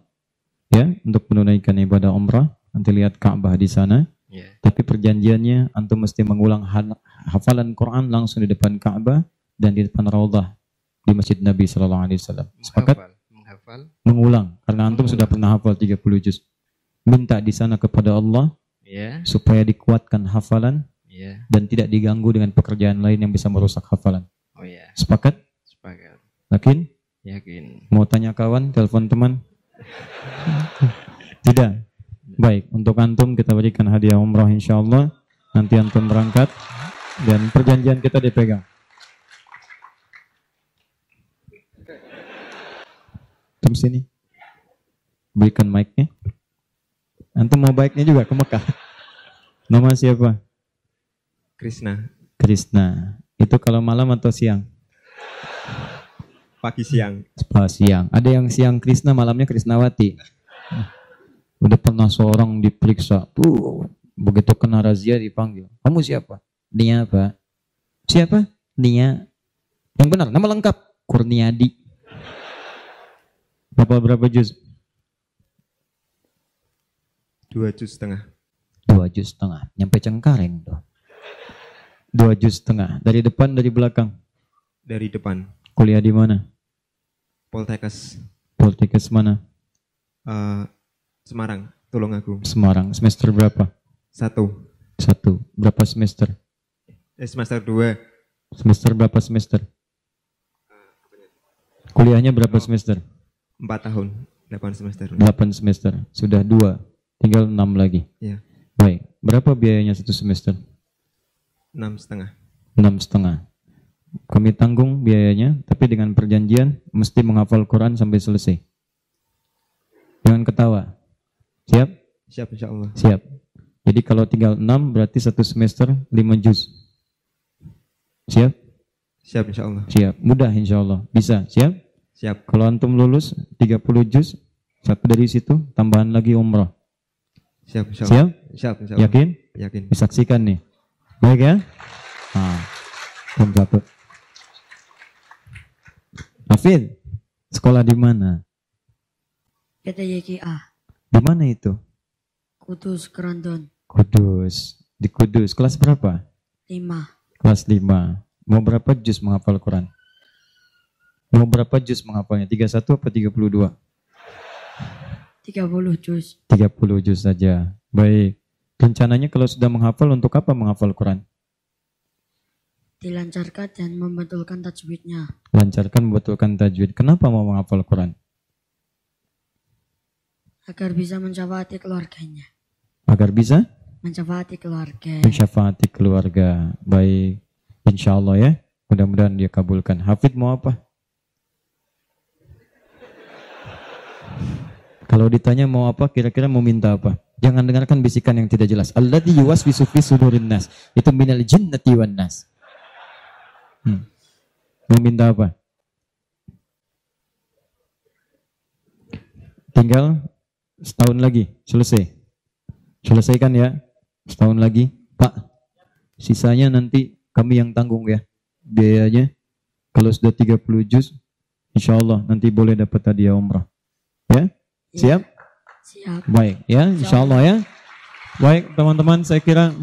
Ya, untuk menunaikan ibadah umrah. Nanti lihat Ka'bah di sana. Iya. Tapi perjanjiannya antum mesti mengulang hafalan Quran langsung di depan Ka'bah dan di depan Raudhah di Masjid Nabi Sallallahu Alaihi Wasallam. Sepakat? Menghafal. Mengulang karena antum sudah pernah hafal 30 juz. Minta di sana kepada Allah Iya. supaya dikuatkan hafalan Iya. dan tidak diganggu dengan pekerjaan lain yang bisa merusak hafalan. Oh iya. Sepakat? Sepakat. Yakin? Yakin. Mau tanya kawan, telepon teman? Tidak. Baik, untuk antum kita berikan hadiah umrah insya Allah. Nanti antum berangkat dan perjanjian kita dipegang. Antum sini. Berikan mic-nya. Antum mau baiknya juga ke Mekah. Nama siapa? Krishna, Krishna. Itu kalau malam atau siang? Pagi siang. Pas siang. Ada yang siang Krishna, malamnya Krisnawati. Udah pernah seorang diperiksa. Tuh, begitu kena razia dipanggil. Kamu siapa? Nia apa? Siapa? Nia. Yang benar, nama lengkap. Kurniadi. Berapa berapa juz? Dua juz setengah. Dua juz setengah. Nyampe Cengkareng tuh. Dua juz setengah. Dari depan, dari belakang. Dari depan. Kuliah di mana? Poltekkes Poltekkes mana? eh, Semarang, Tulungagung. Semarang. Semester berapa? Satu. Satu. Berapa semester? Eh, semester dua. Semester berapa semester? Kuliahnya berapa semester? Empat tahun. Delapan semester. 8 semester. Sudah dua. Tinggal 6 lagi. Iya. Baik. Berapa biayanya satu semester? Enam setengah. 6 setengah. Kami tanggung biayanya, tapi dengan perjanjian mesti menghafal Quran sampai selesai. Jangan ketawa. Siap? Siap insya Allah. Siap. Jadi kalau tinggal 6 berarti satu semester 5 juz. Siap? Siap insya Allah. Siap. Mudah insya Allah. Bisa. Siap? Siap. Kalau antum lulus 30 juz, satu dari situ tambahan lagi umrah. Siap insya Allah. Siap? Siap insya Allah. Yakin? Yakin. Disaksikan nih. Baik ya? Nah, satu. Hafid, sekolah di mana? PTYKA Di mana itu? Kudus Kerandon Kudus. Di Kudus. Kelas berapa? 5 Kelas 5. Mau berapa juz menghafal Quran? Mau berapa juz menghafalnya? 31 apa 32? 30 juz 30 juz saja. Baik. Rencananya kalau sudah menghafal untuk apa menghafal Quran? Dilancarkan dan membetulkan tajwidnya Lancarkan membetulkan tajwid. Kenapa mau menghafal Quran? agar bisa mencapai keluarganya Agar bisa mencapai keluarga mensyafaati keluarga. Baik. Insya Allah ya. Mudah-mudahan dia kabulkan. Hafid mau apa? Kalau ditanya mau apa, kira-kira mau minta apa? Jangan dengarkan bisikan yang tidak jelas. Alladhi yuwaswisu fi sudurin nas. Itu minal jinnati wan nas. Hmm. Mau minta apa? Tinggal setahun lagi, selesai. Selesaikan ya. Setahun lagi, Pak. Sisanya nanti kami yang tanggung ya. Biayanya. Kalau sudah 30 juz, insya Allah nanti boleh dapat hadiah umrah. Ya? Siap? siap Baik ya, insya Allah ya. Baik teman-teman, saya kira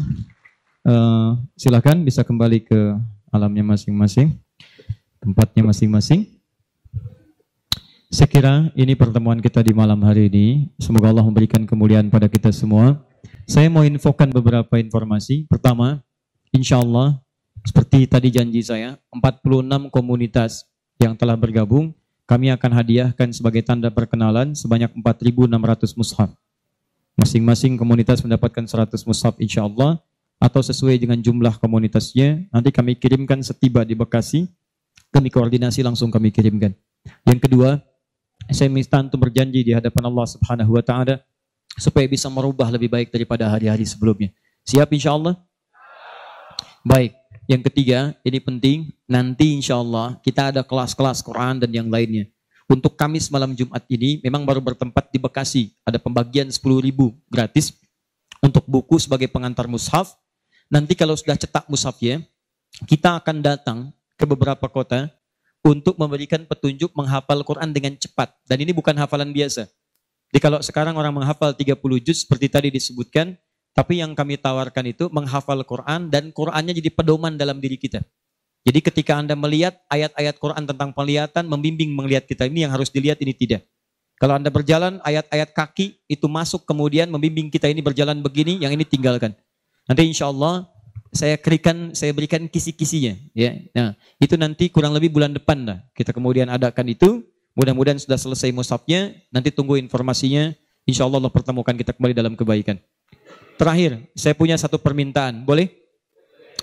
eh, silakan bisa kembali ke alamnya masing-masing, tempatnya masing-masing. Saya ini pertemuan kita di malam hari ini. Semoga Allah memberikan kemuliaan pada kita semua. Saya mau infokan beberapa informasi. Pertama, insya Allah, seperti tadi janji saya, 46 komunitas yang telah bergabung, kami akan hadiahkan sebagai tanda perkenalan sebanyak 4.600 mushaf. Masing-masing komunitas mendapatkan 100 mushaf insya Allah, atau sesuai dengan jumlah komunitasnya, nanti kami kirimkan setiba di Bekasi, kami koordinasi langsung kami kirimkan. Yang kedua, saya minta untuk berjanji di hadapan Allah Subhanahu wa taala supaya bisa merubah lebih baik daripada hari-hari sebelumnya. Siap insya Allah? Baik. Yang ketiga, ini penting, nanti insya Allah kita ada kelas-kelas Quran dan yang lainnya. Untuk Kamis malam Jumat ini memang baru bertempat di Bekasi. Ada pembagian 10 ribu gratis untuk buku sebagai pengantar mushaf. Nanti kalau sudah cetak mushafnya, kita akan datang ke beberapa kota untuk memberikan petunjuk menghafal Quran dengan cepat. Dan ini bukan hafalan biasa. Jadi kalau sekarang orang menghafal 30 juz seperti tadi disebutkan, tapi yang kami tawarkan itu menghafal Quran dan Qurannya jadi pedoman dalam diri kita. Jadi ketika Anda melihat ayat-ayat Quran tentang penglihatan, membimbing melihat kita ini yang harus dilihat, ini tidak. Kalau Anda berjalan, ayat-ayat kaki itu masuk kemudian membimbing kita ini berjalan begini, yang ini tinggalkan. Nanti insya Allah saya berikan saya berikan kisi-kisinya ya. Nah, itu nanti kurang lebih bulan depan lah. Kita kemudian adakan itu. Mudah-mudahan sudah selesai musafnya, nanti tunggu informasinya. Insya Allah Allah pertemukan kita kembali dalam kebaikan. Terakhir, saya punya satu permintaan. Boleh?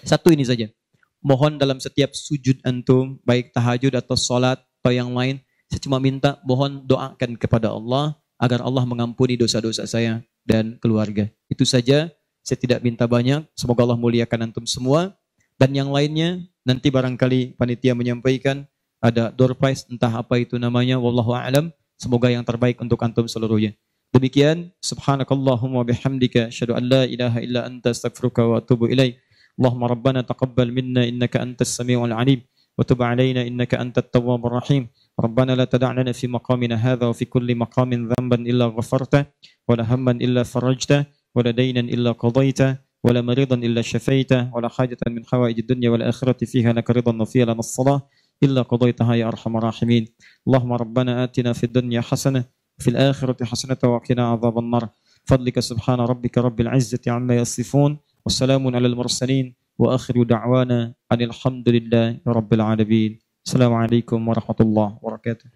Satu ini saja. Mohon dalam setiap sujud antum, baik tahajud atau sholat atau yang lain, saya cuma minta mohon doakan kepada Allah agar Allah mengampuni dosa-dosa saya dan keluarga. Itu saja. Saya tidak minta banyak. Semoga Allah muliakan antum semua. Dan yang lainnya, nanti barangkali panitia menyampaikan ada door prize entah apa itu namanya wallahu a'lam semoga yang terbaik untuk antum seluruhnya demikian subhanakallahumma bihamdika asyhadu an la ilaha illa anta astaghfiruka wa atubu ilaik Allahumma rabbana taqabbal minna innaka antas samiul alim wa tub alaina innaka antat tawwabur rahim ربنا لا تدع لنا في مقامنا هذا وفي كل مقام ذنبا إلا غفرته ولا هما إلا فرجته ولا دينا إلا قضيته ولا مريضا إلا شفيته ولا حاجة من حوائج الدنيا والآخرة فيها لك رضا وفيها لنا الصلاة إلا قضيتها يا أرحم الراحمين. اللهم ربنا آتنا في الدنيا حسنة في الآخرة حسنة وقنا عذاب النار. فضلك سبحان ربك رب العزة عما يصفون والسلام على المرسلين وآخر دعوانا أن الحمد لله رب العالمين. السلام عليكم ورحمة الله وبركاته.